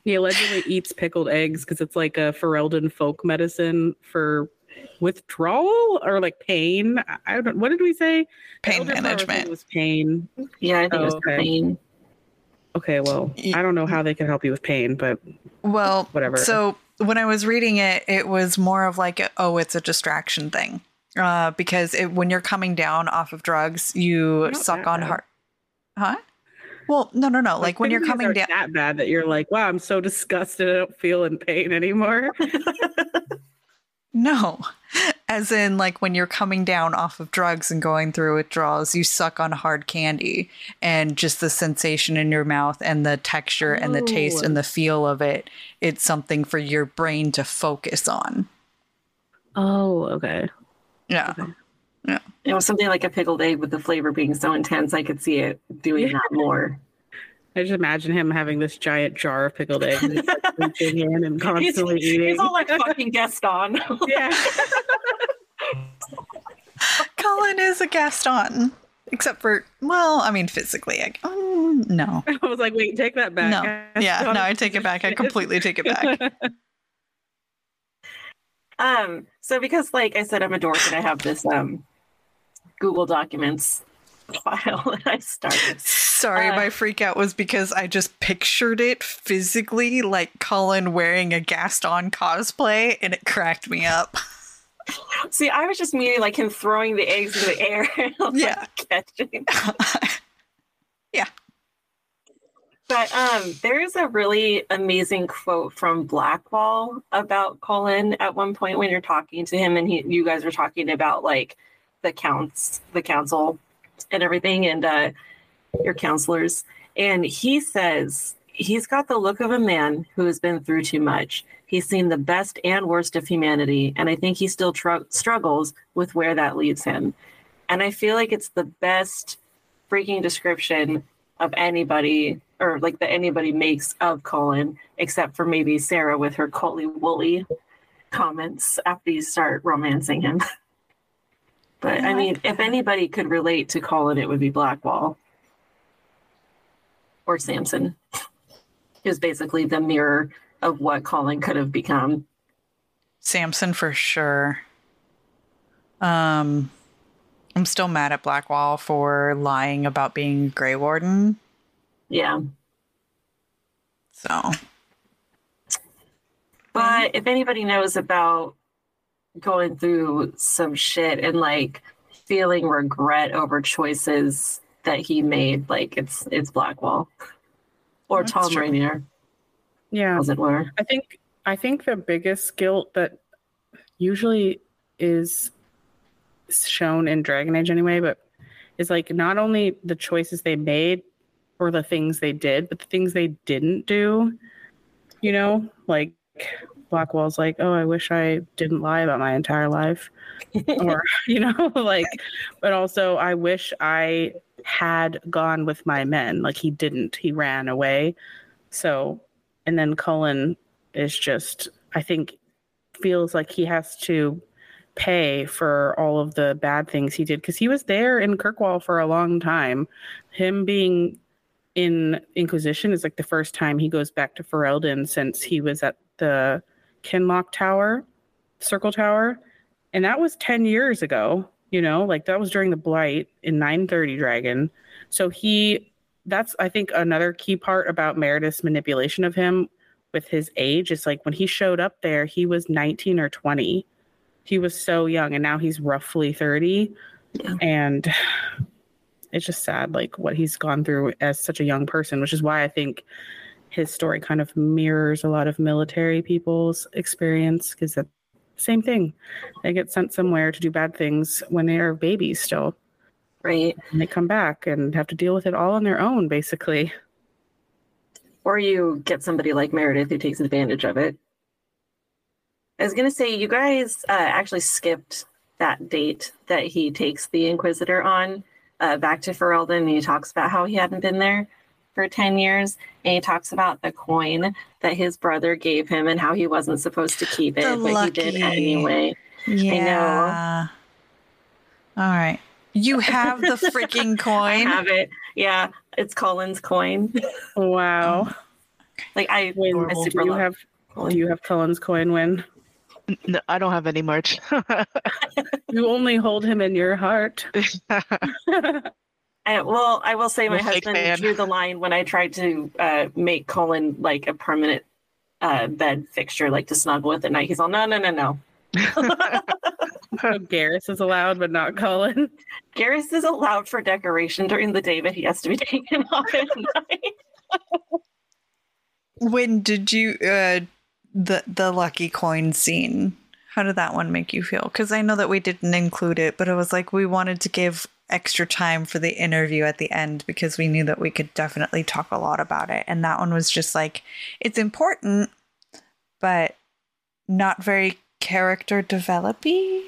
He allegedly eats pickled eggs because it's like a Ferelden folk medicine for withdrawal or like pain. I don't. What did we say? Pain management. It was pain. Yeah, I think oh, it was okay. pain. Okay, well, I don't know how they can help you with pain, but well, whatever. So when I was reading it, it was more of like, oh, it's a distraction thing, uh, because it, when you're coming down off of drugs, you suck on heart. Huh? Well, no, no, no. Like, like when you're coming down that bad that you're like, wow, I'm so disgusted. I don't feel in pain anymore. no, as in like when you're coming down off of drugs and going through withdrawals, you suck on hard candy and just the sensation in your mouth and the texture oh. and the taste and the oh. feel of it. It's something for your brain to focus on. Oh, okay. Yeah. Okay. Yeah. It was something like a pickled egg with the flavor being so intense, I could see it doing that more. I just imagine him having this giant jar of pickled eggs and reaching in and constantly he's, eating. He's all like fucking Gaston. yeah. Cullen is a Gaston. Except for, well, I mean, physically, I, um, no. I was like, wait, take that back. No, Gaston yeah, no, I take it back. I completely take it back. um, so because, like I said, I'm a dork and I have this um Google Documents file that I started. Sorry, uh, my freak out was because I just pictured it physically, like Cullen wearing a Gaston cosplay, and it cracked me up. See, I was just meaning like him throwing the eggs in the air and yeah. catching. yeah. But um, there is a really amazing quote from Blackwall about Cullen at one point when you're talking to him, and he, you guys were talking about like the counts, the council, and everything, and uh, your counselors. And he says he's got the look of a man who has been through too much. He's seen the best and worst of humanity, and I think he still tr- struggles with where that leaves him. And I feel like it's the best freaking description of anybody or like that anybody makes of Cullen except for maybe Sera with her Coley Woolly comments after you start romancing him. But I mean, if anybody could relate to Cullen, it would be Blackwall or Samson. Is basically the mirror of what Cullen could have become. Samson for sure. Um, I'm still mad at Blackwall for lying about being Grey Warden. Yeah. So. But if anybody knows about going through some shit and like feeling regret over choices that he made. Like it's it's Blackwall or That's Thom true. Rainier. Yeah, as it were. I think I think the biggest guilt that usually is shown in Dragon Age anyway, but is like not only the choices they made or the things they did, but the things they didn't do. You know, like Blackwall's like, oh, I wish I didn't lie about my entire life. or, you know, like, but also I wish I had gone with my men. Like he didn't, he ran away. So, and then Cullen is just, I think, feels like he has to pay for all of the bad things he did because he was there in Kirkwall for a long time. Him being in Inquisition is like the first time he goes back to Ferelden since he was at the Kinloch Tower, Circle Tower, and that was 10 years ago, you know, like that was during the Blight in 930 Dragon. So he that's I think another key part about Meredith's manipulation of him with his age is like when he showed up there, he was 19 or 20. He was so young and now he's roughly 30. Yeah. And it's just sad like what he's gone through as such a young person, which is why I think his story kind of mirrors a lot of military people's experience because the same thing. They get sent somewhere to do bad things when they are babies still. Right. And they come back and have to deal with it all on their own, basically. Or you get somebody like Meredith who takes advantage of it. I was going to say, you guys uh, actually skipped that date that he takes the Inquisitor on uh, back to Ferelden. And he talks about how he hadn't been there for 10 years. And he talks about the coin that his brother gave him and how he wasn't supposed to keep it, The but he did lucky- anyway. Yeah. All right. You have the freaking coin. I have it. Yeah, it's Cullen's coin. Wow. Mm. Like I, Win, I do you love have Cullen. do you have Cullen's coin win? No, I don't have any merch. You only hold him in your heart. I, well, I will say my I'm husband fan. drew the line when I tried to uh, make Cullen like a permanent uh, bed fixture, like to snuggle with at night. He's all, no, no, no, no. So Garrus is allowed, but not Cullen. Garrus is allowed for decoration during the day, but he has to be taken off at night. When did you uh the the lucky coin scene? How did that one make you feel? Because I know that we didn't include it, but it was like we wanted to give extra time for the interview at the end because we knew that we could definitely talk a lot about it. And that one was just like it's important, but not very character developy.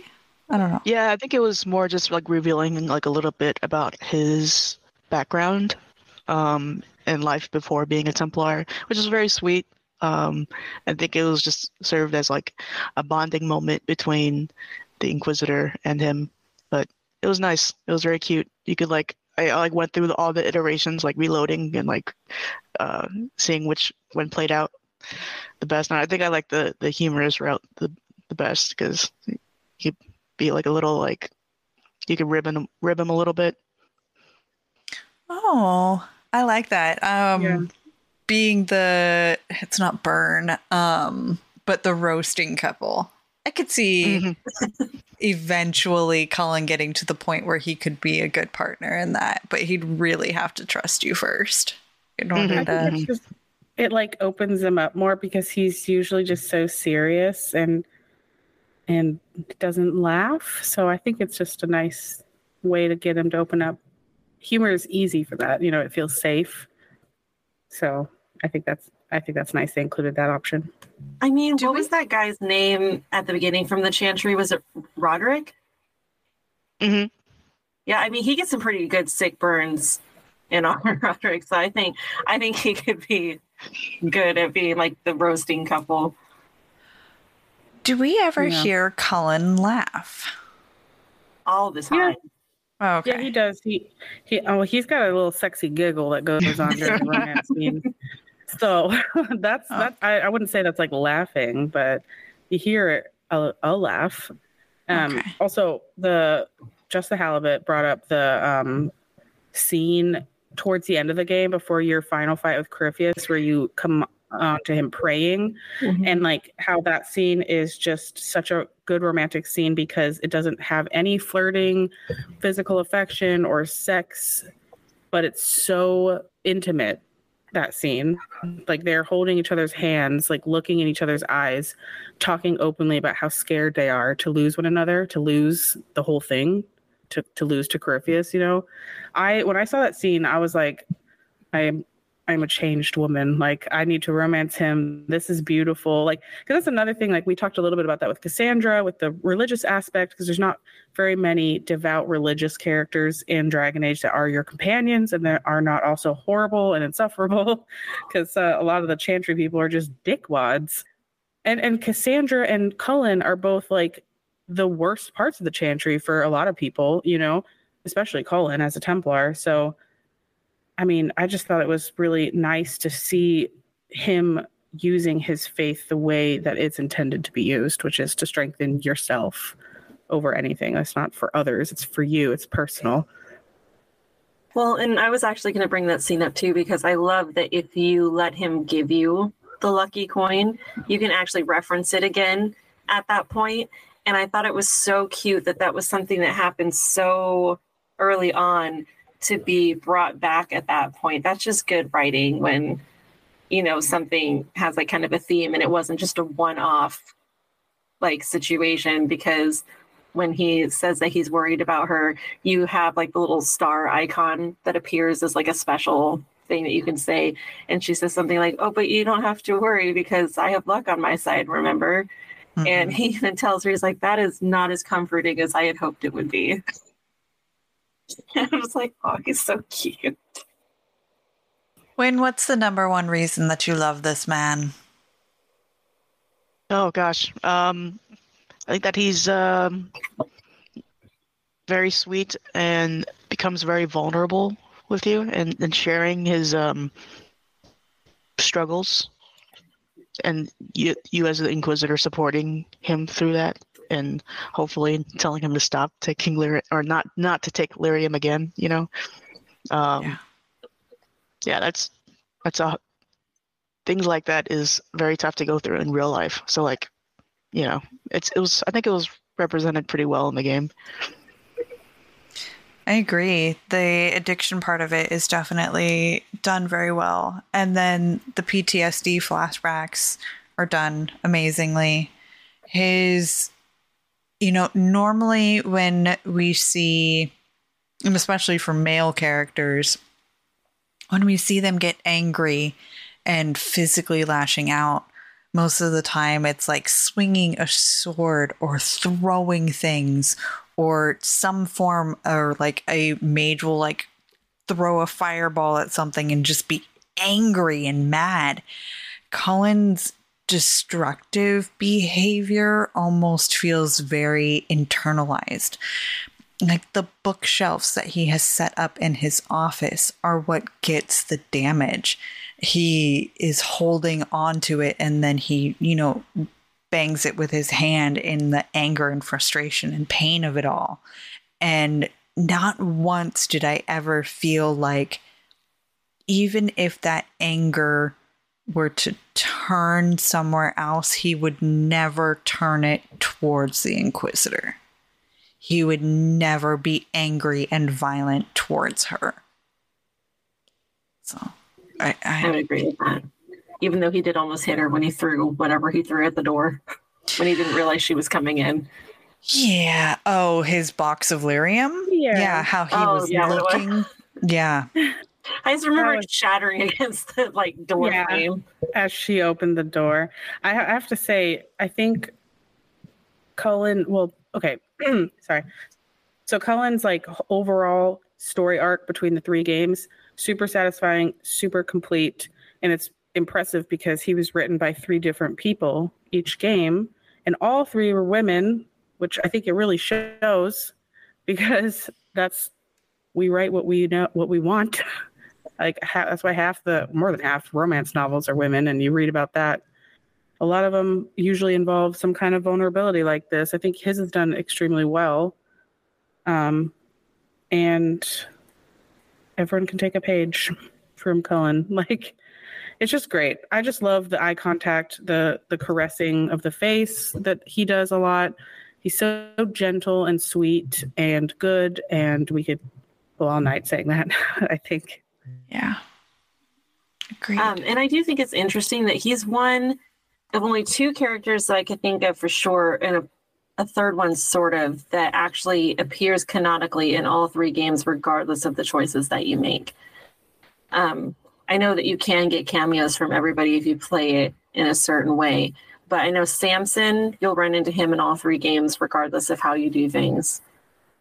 I don't know. Yeah, I think it was more just like revealing like a little bit about his background um, and life before being a Templar, which is very sweet. Um, I think it was just served as like a bonding moment between the Inquisitor and him. But it was nice. It was very cute. You could like I, I like went through all the iterations, like reloading and like uh, seeing which one played out the best. And I think I like the the humorous route the the best because he'd be like a little like you could rib him rib him a little bit. Oh, I like that. Um Yeah. Being the it's not burn, um, but the roasting couple. I could see Mm-hmm. eventually Cullen getting to the point where he could be a good partner in that, but he'd really have to trust you first in order I think to just it like opens him up more because he's usually just so serious and and doesn't laugh. So I think it's just a nice way to get him to open up. Humor is easy for that, you know, it feels safe. So I think that's I think that's nice they included that option. I mean, what was that guy's name at the beginning from the Chantry? Was it Roderick? Mhm. Yeah, I mean, he gets some pretty good sick burns in our Roderick, so I think I think he could be good at being like the roasting couple. Do we ever Yeah. hear Cullen laugh? all the Yeah. time. Oh, okay. Yeah, he does. He he oh he's got a little sexy giggle that goes on during the romance scene. So that's Oh. that I, I wouldn't say that's like laughing, but you hear it a, a laugh. Um Okay. also the just the halibut brought up the um scene towards the end of the game before your final fight with Corypheus where you come uh, to him praying and like how that scene is just such a good romantic scene because it doesn't have any flirting physical affection or sex but it's so intimate that scene. Like they're holding each other's hands like looking in each other's eyes talking openly about how scared they are to lose one another to lose the whole thing to, to lose to Corypheus, you know? I when i saw that scene i was like i'm i'm a changed woman. Like i need to romance him. This is beautiful. Like because that's another thing like we talked a little bit about that with cassandra with the religious aspect because there's not very many devout religious characters in dragon age that are your companions and that are not also horrible and insufferable because uh, a lot of the chantry people are just dickwads. And and cassandra and cullen are both like the worst parts of the Chantry for a lot of people, you know, especially Cullen as a Templar. So, I mean, I just thought it was really nice to see him using his faith the way that it's intended to be used, which is to strengthen yourself over anything. It's not for others, it's for you, it's personal. Well, and I was actually going to bring that scene up too because I love that if you let him give you the lucky coin, you can actually reference it again at that point. And I thought it was so cute that that was something that happened so early on to be brought back at that point. That's just good writing when, you know, something has like kind of a theme and it wasn't just a one off like situation because when he says that he's worried about her, you have like the little star icon that appears as like a special thing that you can say. And she says something like, Oh, but you don't have to worry because I have luck on my side, remember? Mm-hmm. And he even tells her, He's like, That is not as comforting as I had hoped it would be. and I was like, Oh, he's so cute. Wayne, what's the number one reason that you love this man? Oh gosh. Um I think that he's um, very sweet and becomes very vulnerable with you and, and sharing his um, struggles and you you as the inquisitor supporting him through that and hopefully telling him to stop taking lyrium or not not to take lyrium again you know um yeah. yeah that's that's a things like that is very tough to go through in real life so like you know, it's it was I think it was represented pretty well in the game. I agree. The addiction part of it is definitely done very well. And then the PTSD flashbacks are done amazingly. His, you know, normally when we see, and especially for male characters, when we see them get angry and physically lashing out, most of the time it's like swinging a sword or throwing things or some form or like a mage will like throw a fireball at something and just be angry and mad. Cullen's destructive behavior almost feels very internalized. Like the bookshelves that he has set up in his office are what gets the damage he is holding on to it and then he, you know, bangs it with his hand in the anger and frustration and pain of it all. And not once did I ever feel like, even if that anger were to turn somewhere else, he would never turn it towards the Inquisitor. He would never be angry and violent towards her. So I, I, I would agree with that. Even though he did almost hit her when he threw whatever he threw at the door, when he didn't realize she was coming in. Yeah. Oh, his box of lyrium. Yeah. Yeah. How he oh, was yeah, looking. Yeah. I just remember oh. was, shattering against the like door yeah, frame as she opened the door. I, I have to say, I think Cullen. Well, okay, sorry. So Cullen's like overall story arc between the three games super satisfying, super complete, and it's impressive because he was written by three different people each game, and all three were women, which I think it really shows because that's we write what we know what we want. like ha- that's why half the more than half romance novels are women, and you read about that. A lot of them usually involve some kind of vulnerability like this. I think his is done extremely well. Um, and everyone can take a page from Cullen. Like it's just great. I just love the eye contact, the the caressing of the face that he does a lot. He's so gentle and sweet and good, and we could go all night saying that. I think. Yeah. Great. Um, and I do think it's interesting that he's one of only two characters that I could think of for sure, and a a third one sort of that actually appears canonically in all three games regardless of the choices that you make um, i know that you can get cameos from everybody if you play it in a certain way but i know samson you'll run into him in all three games regardless of how you do things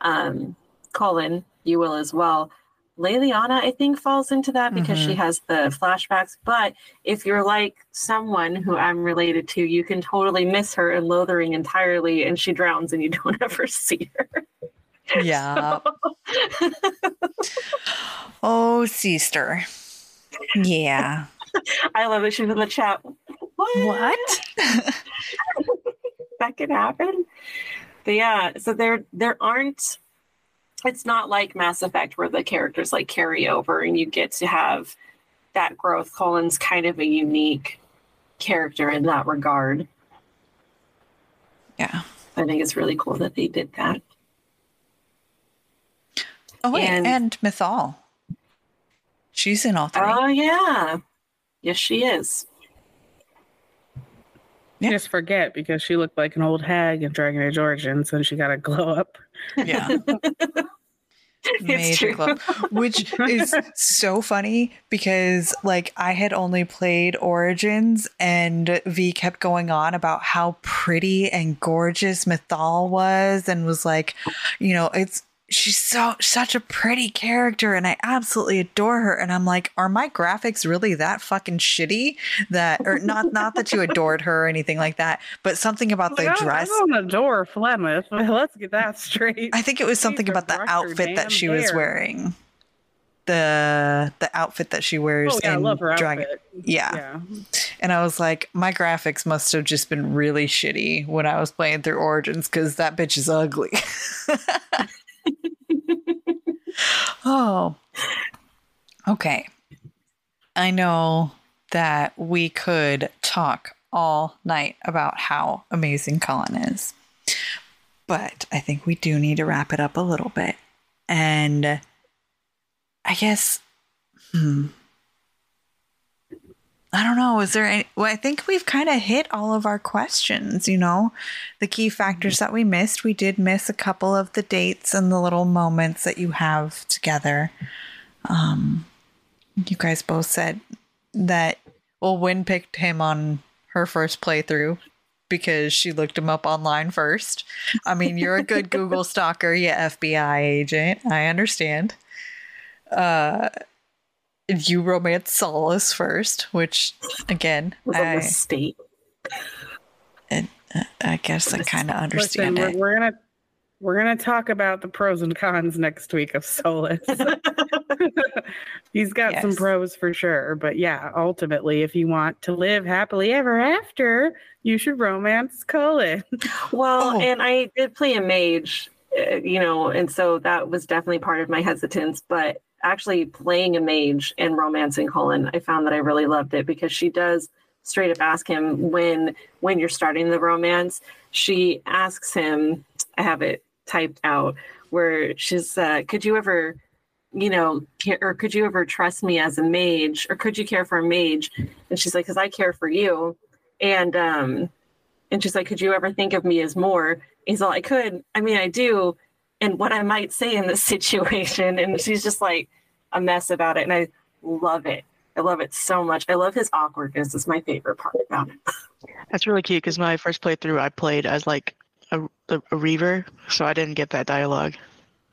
um, cullen you will as well Leliana, I think, falls into that because she Mhm. has the flashbacks. But if you're like someone who I'm related to, you can totally miss her in Lothering entirely, and she drowns, and you don't ever see her. Yeah. oh, sister. Yeah. I love that she's in the chat. What? What? that could happen. But yeah, so there there aren't it's not like Mass Effect where the characters like carry over and you get to have that growth. Cullen's kind of a unique character in that regard. Yeah. I think it's really cool that they did that. Oh wait, And- and, Mythal. She's in all three. Oh yeah. Yes, she is. You just forget because she looked like an old hag in Dragon Age Origins and she got a glow up. Yeah. Major true. club, which is so funny because like I had only played Origins and V kept going on about how pretty and gorgeous Mythal was and was like, you know, it's she's so such a pretty character and I absolutely adore her and I'm like, are my graphics really that fucking shitty that or not not that you adored her or anything like that, but something about the I dress I don't adore Flemeth, but let's get that straight. I think it was something Please about the outfit that she was wearing. The the outfit that she wears Oh, yeah, I in love her Dragon. Yeah. Yeah. And I was like, my graphics must have just been really shitty when I was playing through Origins because that bitch is ugly. oh. Okay. I know that we could talk all night about how amazing Cullen is. But I think we do need to wrap it up a little bit. And I guess, hmm. I don't know. Is there any? Well, I think we've kind of hit all of our questions, you know, the key factors that we missed. We did miss a couple of the dates and the little moments that you have together. Um, you guys both said that, well, Win picked him on her first playthrough because she looked him up online first. I mean, you're a good Google stalker, you FBI agent. I understand. Uh, you romance Solas first, which again, Was a I, mistake. and, uh, I guess I kind of Listen, understand we're, we're gonna we're gonna talk about the pros and cons next week of Solas. He's got some pros for sure, but yeah, ultimately, if you want to live happily ever after, you should romance Cullen. Well, Oh. and I did play a mage, uh, you know, and so that was definitely part of my hesitance. But actually, playing a mage and romancing Cullen, I found that I really loved it because she does straight up ask him when when you're starting the romance. She asks him, I have it typed out, where she's, uh, could you ever, you know, or could you ever trust me as a mage, or could you care for a mage? And she's like, because I care for you, and um and she's like, Could you ever think of me as more? He's all, I could. I mean, I do. And what I might say in this situation. And she's just like a mess about it. And I love it. I love it so much. I love his awkwardness. It's my favorite part about it. That's really cute because my first playthrough, I played as like a, a, a Reaver, so I didn't get that dialogue.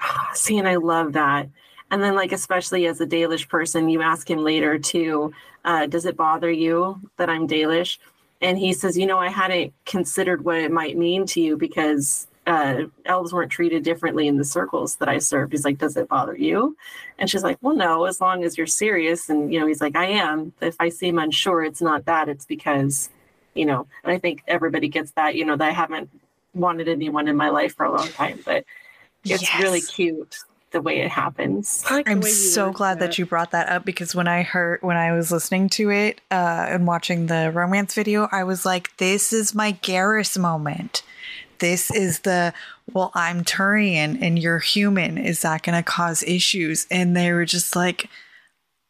See, and I love that. And then, like, especially as a Dalish person, you ask him later too, uh, does it bother you that I'm Dalish? And he says, you know, I hadn't considered what it might mean to you because uh, elves weren't treated differently in the circles that I served. He's like, does it bother you? And she's like, well, no, as long as you're serious. And, you know, he's like, I am. If I seem unsure, it's not that. It's because, you know, and I think everybody gets that, you know, that I haven't wanted anyone in my life for a long time, but it's really cute the way it happens. I like the I'm so worded glad that you brought that up because when I heard when I was listening to it uh, and watching the romance video, I was like, "This is my Garrus moment. This is the well, I'm Turian and you're human. Is that going to cause issues?" And they were just like,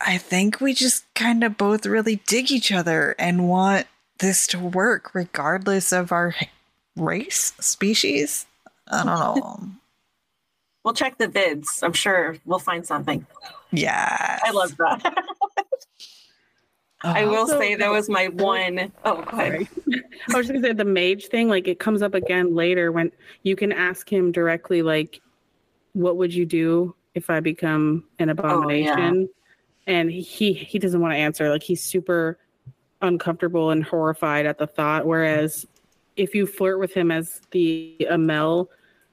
"I think we just kind of both really dig each other and want this to work, regardless of our race, species. I don't know. We'll check the vids. I'm sure we'll find something. yeah, I love that. I will Also, say that was my one oh go ahead. Sorry. I was just gonna say the mage thing, like it comes up again later when you can ask him directly, like, what would you do if I become an abomination? And he he doesn't want to answer. Like he's super uncomfortable and horrified at the thought. Whereas if you flirt with him as the Amell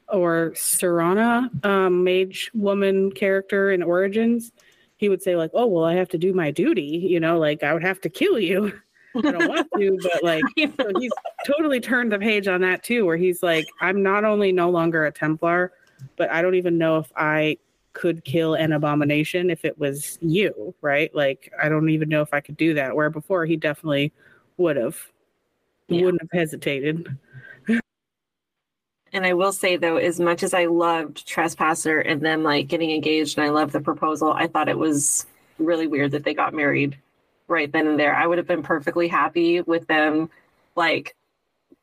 or Serana um, mage woman character in Origins, he would say like, "Oh well, I have to do my duty." You know, like I would have to kill you. I don't want to, but like so he's totally turned the page on that too, where he's like, I'm not only no longer a Templar, but I don't even know if I could kill an abomination if it was you, right? Like I don't even know if I could do that. Where before he definitely would have. Yeah. Wouldn't have hesitated. And I will say though, as much as I loved Trespasser and them like getting engaged and I loved the proposal, I thought it was really weird that they got married right then and there. I would have been perfectly happy with them like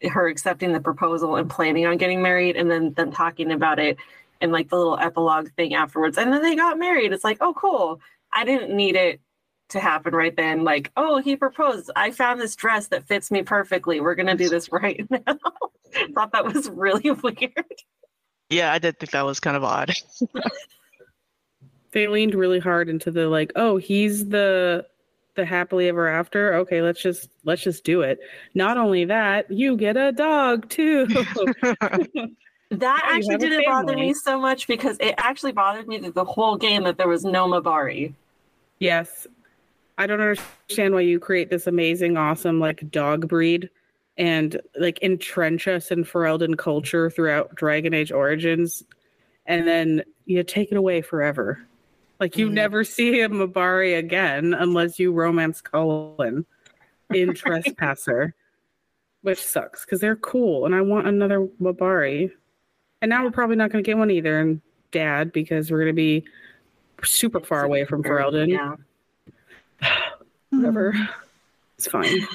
her accepting the proposal and planning on getting married and then them talking about it and like the little epilogue thing afterwards. And then they got married. It's like, oh cool. I didn't need it to happen right then. Like, oh, he proposed. I found this dress that fits me perfectly. We're gonna do this right now. Thought that was really weird. Yeah, I did think that was kind of odd. They leaned really hard into the like, oh, he's the the happily ever after. Okay, let's just let's just do it. Not only that, you get a dog too. That Yeah, you actually didn't bother me so much because it actually bothered me that the whole game that there was no Mabari. Yes. I don't understand why you create this amazing, awesome like dog breed and like entrench us in Ferelden culture throughout Dragon Age Origins, and then you take it away forever. Like you Mhm. never see a Mabari again unless you romance Cullen in Trespasser, which sucks because they're cool and I want another Mabari. And now we're probably not going to get one either and Dad because we're going to be super far away from Ferelden. Yeah, Whatever. Hmm. It's fine.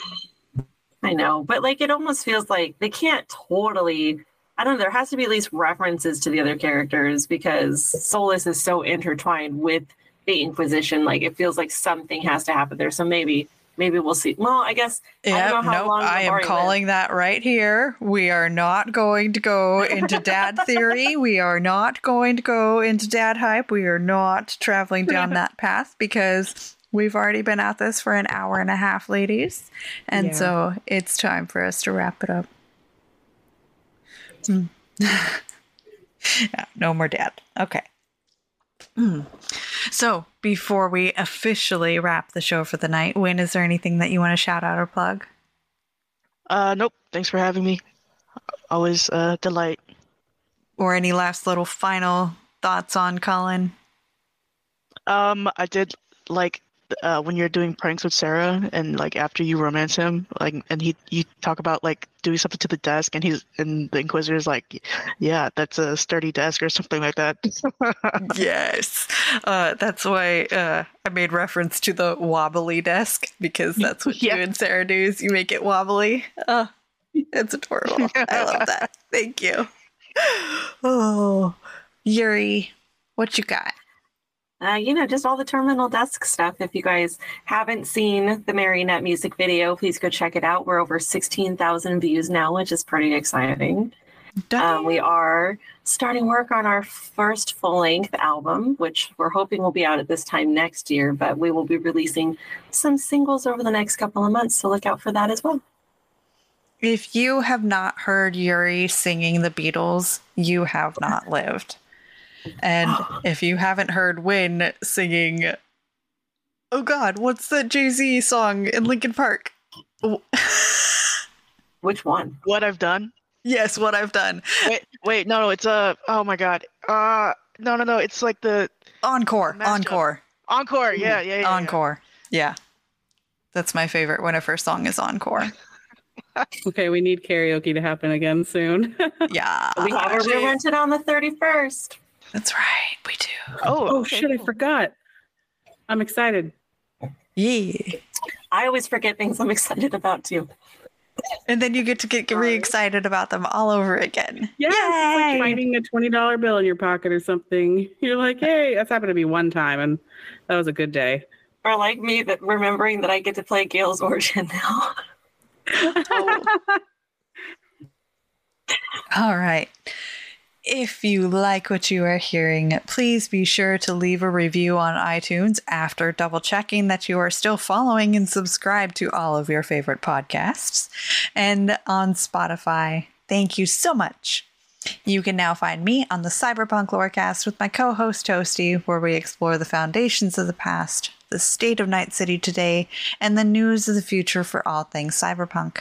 I know, but like it almost feels like they can't totally. I don't know. There has to be at least references to the other characters because Solas is so intertwined with the Inquisition. Like it feels like something has to happen there. So maybe, maybe we'll see. Well, I guess I Yeah, don't know how nope. long. I am Mabari calling that right here. We are not going to go into dad theory. We are not going to go into dad hype. We are not traveling down that path because we've already been at this for an hour and a half, ladies. And Yeah. so it's time for us to wrap it up. Hmm. yeah, no more dad. Okay. Hmm. So before we officially wrap the show for the night, Win, is there anything that you want to shout out or plug? Uh, nope. Thanks for having me. Always a delight. Or any last little final thoughts on Cullen? Um, I did like uh, when you're doing pranks with Sera, and like after you romance him, like, and he you talk about like doing something to the desk, and he's and the Inquisitor's like, yeah, that's a sturdy desk or something like that. yes. Uh, that's why uh, I made reference to the wobbly desk because that's what Yeah. you and Sera do is you make it wobbly. Oh, it's adorable. I love that. Thank you. Oh, Yuri, what you got? Uh, you know, just all the Terminal Dusk stuff. If you guys haven't seen the Marionette music video, please go check it out. We're over 16,000 views now, which is pretty exciting. Um, we are starting work on our first full length album, which we're hoping will be out at this time next year, but we will be releasing some singles over the next couple of months. So look out for that as well. If you have not heard Yuri singing the Beatles, you have not lived. And if you haven't heard Win singing, oh God, what's that Jay Z song in Linkin Park? Which one? what I've done? yes, what I've done. Wait, wait, no, no, it's uh, oh my god, uh, no, no, no, it's like the Encore, Mashup. encore, encore. Yeah, yeah, yeah. yeah. encore. Yeah. That's my favorite Winifred song is encore. Okay, we need karaoke to happen again soon. Yeah. We have it actually- rented on the 31st. That's right. We do. Oh, oh okay, shit, I forgot. I'm excited. Yeah. I always forget things I'm excited about too. And then you get to get re excited about them all over again. Yes, it's Yay! like finding a twenty dollar bill in your pocket or something. You're like, hey, that's happened to me one time, and that was a good day. Or like me, that remembering that I get to play Gale's Origin now. All right. If you like what you are hearing, please be sure to leave a review on iTunes after double checking that you are still following and subscribed to all of your favorite podcasts. And on Spotify, thank you so much. You can now find me on the Cyberpunk Lorecast with my co host Toasty, where we explore the foundations of the past, the state of Night City today, and the news of the future for all things cyberpunk.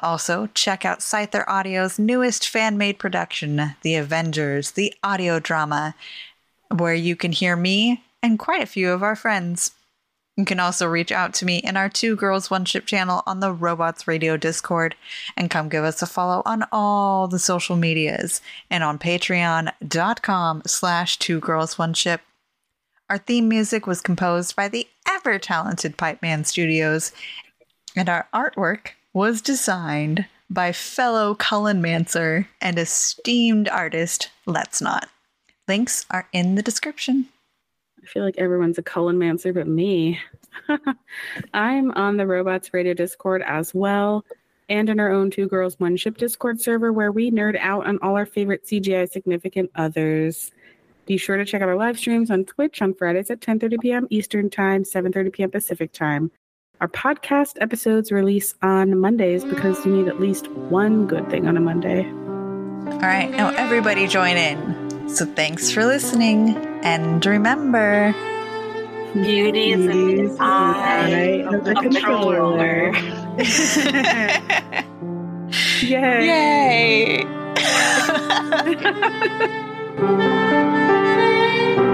Also, check out Scyther Audio's newest fan made production, The Avengers, the audio drama, where you can hear me and quite a few of our friends. You can also reach out to me in our Two Girls One Ship channel on the Robots Radio Discord and come give us a follow on all the social medias and on patreon.com slash two girls one ship. Our theme music was composed by the ever talented Pipeman Studios, and our artwork was designed by fellow Cullenmancer and esteemed artist Let's Not. Links are in the description. I feel like everyone's a Cullenmancer but me. I'm on the Robots Radio Discord as well, and in our own Two Girls One Ship Discord server where we nerd out on all our favorite CGI significant others. Be sure to check out our live streams on Twitch on Fridays at 10:30 p.m. Eastern Time, 7:30 p.m. Pacific Time. Our podcast episodes release on Mondays because you need at least one good thing on a Monday. All right, now everybody join in. So thanks for listening, and remember Beauty is in the eye of the controller. Yay! Yay!